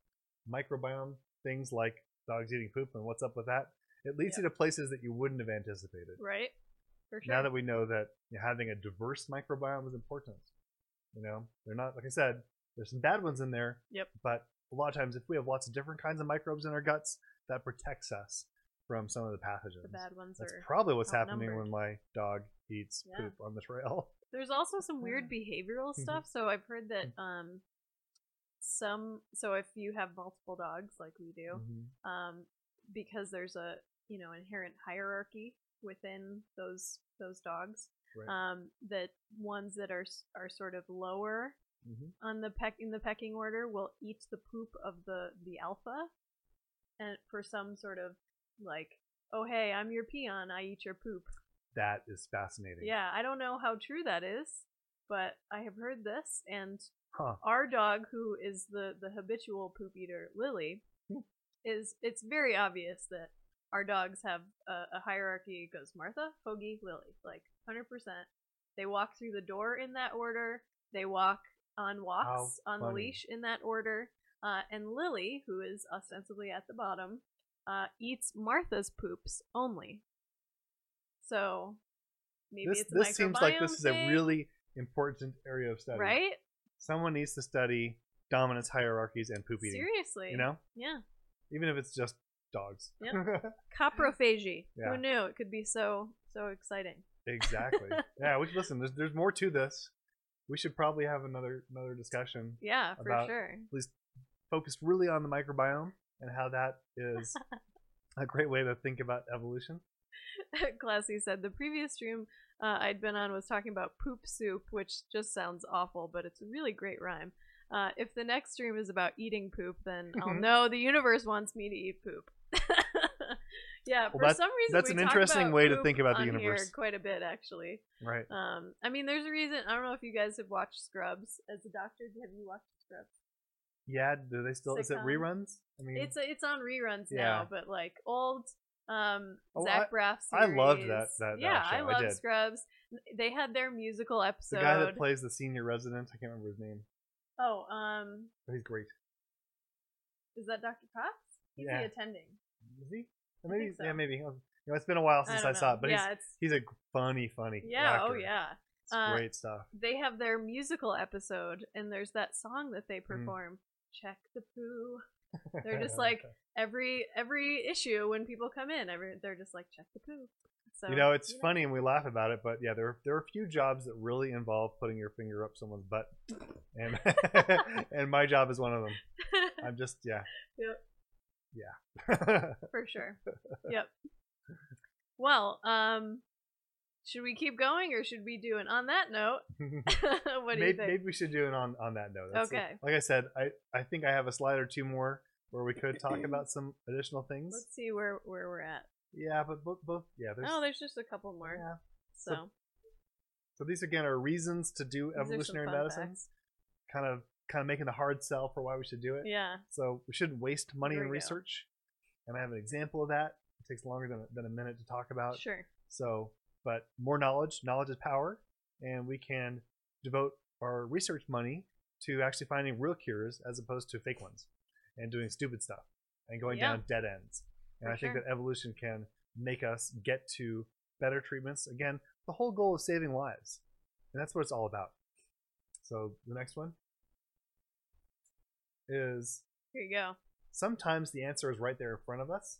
microbiome things like dogs eating poop and what's up with that. It leads Yeah. you to places that you wouldn't have anticipated. Right. For sure. Now that we know that you know, having a diverse microbiome is important. You know, they're not like I said. There's some bad ones in there. Yep. But a lot of times, if we have lots of different kinds of microbes in our guts, that protects us from some of the pathogens. the bad ones That's are. probably what's happening when my dog eats Yeah. poop on the trail. <laughs> There's also some <laughs> weird behavioral Mhm. stuff. So I've heard that um, some. So if you have multiple dogs, like we do, Mhm. um, because there's a you know inherent hierarchy within those those dogs, Right. um, that ones that are are sort of lower Mhm. on the peck in the pecking order will eat the poop of the the alpha, and for some sort of like, oh hey, I'm your peon, I eat your poop. That is fascinating. Yeah, I don't know how true that is, but I have heard this, and Huh. our dog, who is the the habitual poop eater, Lily, Hmm. is it's very obvious that our dogs have a, a hierarchy. It goes Martha, Hoagie, Lily, like hundred percent. They walk through the door in that order. They walk on walks on the leash in that order. Uh, and Lily, who is ostensibly at the bottom, uh, eats Martha's poops only. So maybe This it's a this seems like this is a thing, really important area of study. right. Someone needs to study dominance hierarchies and poop eating. Seriously. You know, Yeah. even if it's just dogs. <laughs> Coprophagy. Yeah. Who knew it could be so so exciting? exactly. <laughs> yeah. We listen. There's there's more to this. We should probably have another another discussion Yeah, for sure. At least focused really on the microbiome and how that is <laughs> a great way to think about evolution. <laughs> Classy said the previous stream uh, I'd been on was talking about poop soup, which just sounds awful, but it's a really great rhyme. Uh, if the next stream is about eating poop, then I'll Mhm. know the universe wants me to eat poop. <laughs> yeah, for that's- some reason that's an interesting way to think about the universe. quite a bit, actually. Right. Um, I mean, there's a reason. I don't know if you guys have watched Scrubs. As a doctor, have you watched Scrubs? Yeah. Do they still? Is it reruns? I mean, It's it's on reruns Yeah. now, but like old um Oh, Zach Braff series. I loved that- that, yeah, I show. I love did. Scrubs. They had their musical episode. the guy that plays the senior resident. I can't remember his name, oh, um, but he's great. is that Dr. Cox? He's Yeah. the attending. Is he? Maybe. so. Yeah, maybe. You know, it's been a while since I, don't saw it, but yeah, he's he's a funny, funny. yeah, oh yeah. It's Uh, great stuff. They have their musical episode, and there's that song that they Mm. perform. Check the poo. They're just <laughs> like every every issue when people come in, every they're just like check the poo. So you know, it's funny and we laugh about it, but yeah, there there are a few jobs that really involve putting your finger up someone's butt, and <laughs> and my job is one of them. <laughs> I'm just yeah. Yep. Yeah. for sure. Yep. Well, um, should we keep going or should we do it on that note? <laughs> <laughs> what do maybe, you think? maybe we should do it on on that note. That's- Okay. Like I said, I I think I have a slide or two more where we could talk about some <clears throat> additional things. Let's see where where we're at. Yeah, but both both yeah. There's, oh, there's just a couple more. yeah. So, So these again are reasons to do evolutionary medicine. facts. Kind of kind of making the hard sell for why we should do it. yeah. So we shouldn't waste money There in we go. research. And I have an example of that. It takes longer than, than a minute to talk about. Sure. So, but more knowledge, knowledge is power, and we can devote our research money to actually finding real cures as opposed to fake ones and doing stupid stuff and going Yeah. down dead ends. And For I think sure. that evolution can make us get to better treatments. Again, the whole goal is saving lives. And that's what it's all about. So the next one is Here you go. sometimes the answer is right there in front of us.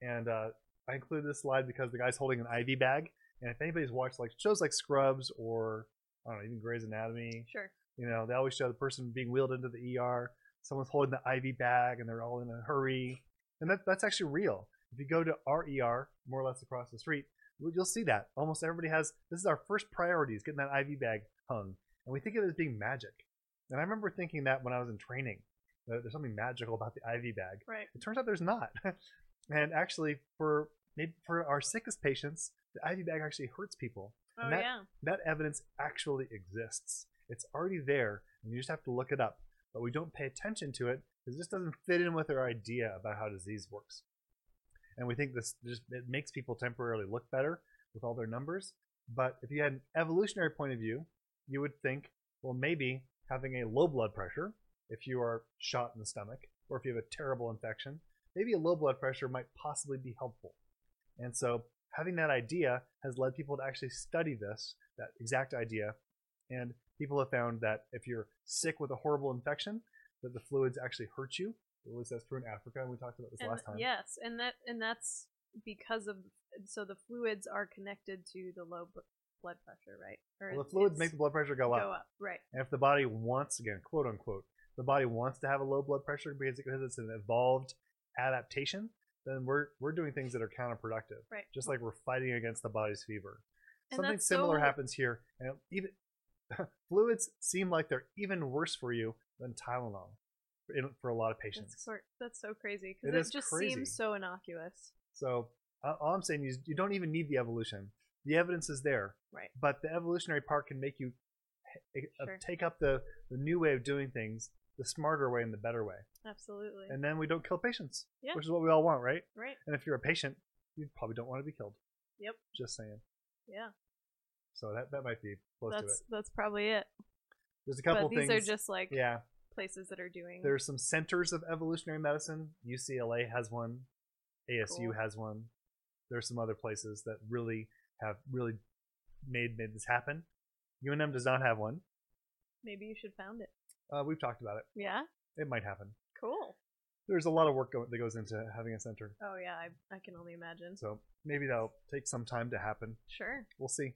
And uh, I include this slide because the guy's holding an IV bag. And if anybody's watched like shows like Scrubs or I don't know, even Grey's Anatomy, Sure. you know, they always show the person being wheeled into the ER. Someone's holding the IV bag and they're all in a hurry. And that, that's actually real. If you go to our ER, more or less across the street, you'll see that. Almost everybody has this is our first priority is getting that IV bag hung. And we think of it as being magic. And I remember thinking that when I was in training. that There's something magical about the IV bag. Right. It turns out there's not. <laughs> and actually, for maybe for our sickest patients, the IV bag actually hurts people. Oh And that, yeah. that evidence actually exists. It's already there, and you just have to look it up. But we don't pay attention to it because it just doesn't fit in with our idea about how disease works. And we think this just it makes people temporarily look better with all their numbers. But if you had an evolutionary point of view, you would think, well, maybe having a low blood pressure, if you are shot in the stomach, or if you have a terrible infection, maybe a low blood pressure might possibly be helpful. And so having that idea has led people to actually study this, that exact idea. And people have found that if you're sick with a horrible infection, that the fluids actually hurt you. At least that's true in Africa, and we talked about this And, last time. yes, and that and that's because of so the fluids are connected to the low b- blood pressure, right? Or Well, the fluids make the blood pressure go up. go up, right? And if the body wants, again, quote unquote, the body wants to have a low blood pressure because it's an evolved adaptation, then we're we're doing things that are counterproductive. Right. Just like we're fighting against the body's fever. And Something similar so- happens here, and even <laughs> fluids seem like they're even worse for you than Tylenol in, for a lot of patients. That's sort that's so crazy It because it, is just crazy. seems so innocuous. So uh, all I'm saying is you don't even need the evolution. The evidence is there, Right. but the evolutionary part can make you uh, Sure. take up the, the new way of doing things, the smarter way and the better way. Absolutely. And then we don't kill patients, Yeah. which is what we all want, right? right. And if you're a patient, you probably don't want to be killed. Yep. Just saying. Yeah. So that, that might be close to it. That's that's probably it. There's a couple but these things. are just like yeah. places that are doing There's some centers of evolutionary medicine. UCLA has one. ASU Cool. has one. There's some other places that really have really made made this happen. UNM does not have one. maybe you should found it. Uh, we've talked about it. Yeah. It might happen. Cool. There's a lot of work go- that goes into having a center, Oh yeah, I I can only imagine. so maybe that'll take some time to happen. Sure. We'll see.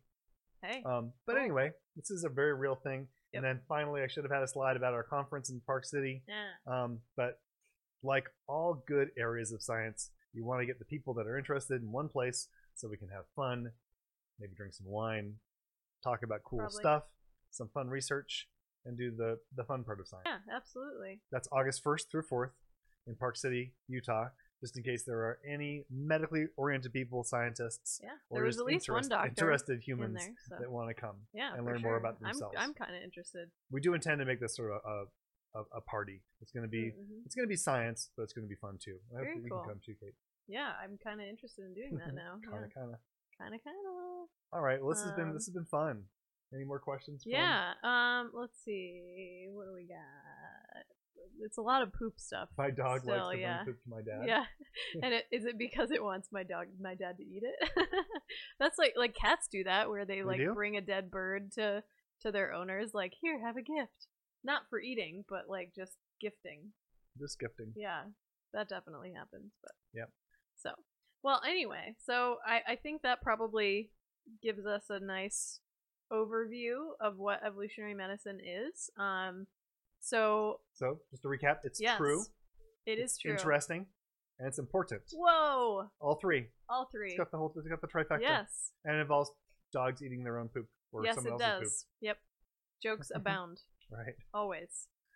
Hey. Um, but Cool. anyway, this is a very real thing. Yep. And then finally, I should have had a slide about our conference in Park City. yeah. Um, but like all good areas of science, you want to get the people that are interested in one place so we can have fun, maybe drink some wine, talk about cool Probably. stuff, some fun research, and do the the fun part of science. Yeah. Absolutely. That's August 1st through 4th in Park City, Utah. Just in case there are any medically oriented people, scientists, Yeah. or was at least one doctor interested in humans there. So that want to come. yeah. and learn more about themselves. I'm I'm kind of interested. We do intend to make this sort of a, a, a party. It's going to be Mhm. it's going to be science, but it's going to be fun too. I hope Very that you cool. can come too, Kate. Yeah, I'm kind of interested in doing that <laughs> now. kind of, kind of. Kind of, kind of. All right. Well, this has been Um, this has been fun. Any more questions? Yeah. Um. Let's see. What do we got? It's a lot of poop stuff. My dog Still, likes to yeah. bring poop to my dad. Yeah. <laughs> and it, is it because it wants my dog, my dad to eat it? <laughs> That's like like cats do that, where they They like do? bring a dead bird to to their owners, like here, have a gift. Not for eating, but like just gifting. Just gifting. Yeah, that definitely happens. But Yep. So, well, anyway, so I I think that probably gives us a nice overview of what evolutionary medicine is. Um, so So just to recap, it's yes, true. It it's true. interesting, and it's important. Whoa, All three. all three. It's got the whole. It's got the trifecta. Yes. And it involves dogs eating their own poop or yes, someone it else's does. Yep. Jokes <laughs> abound. Right. always.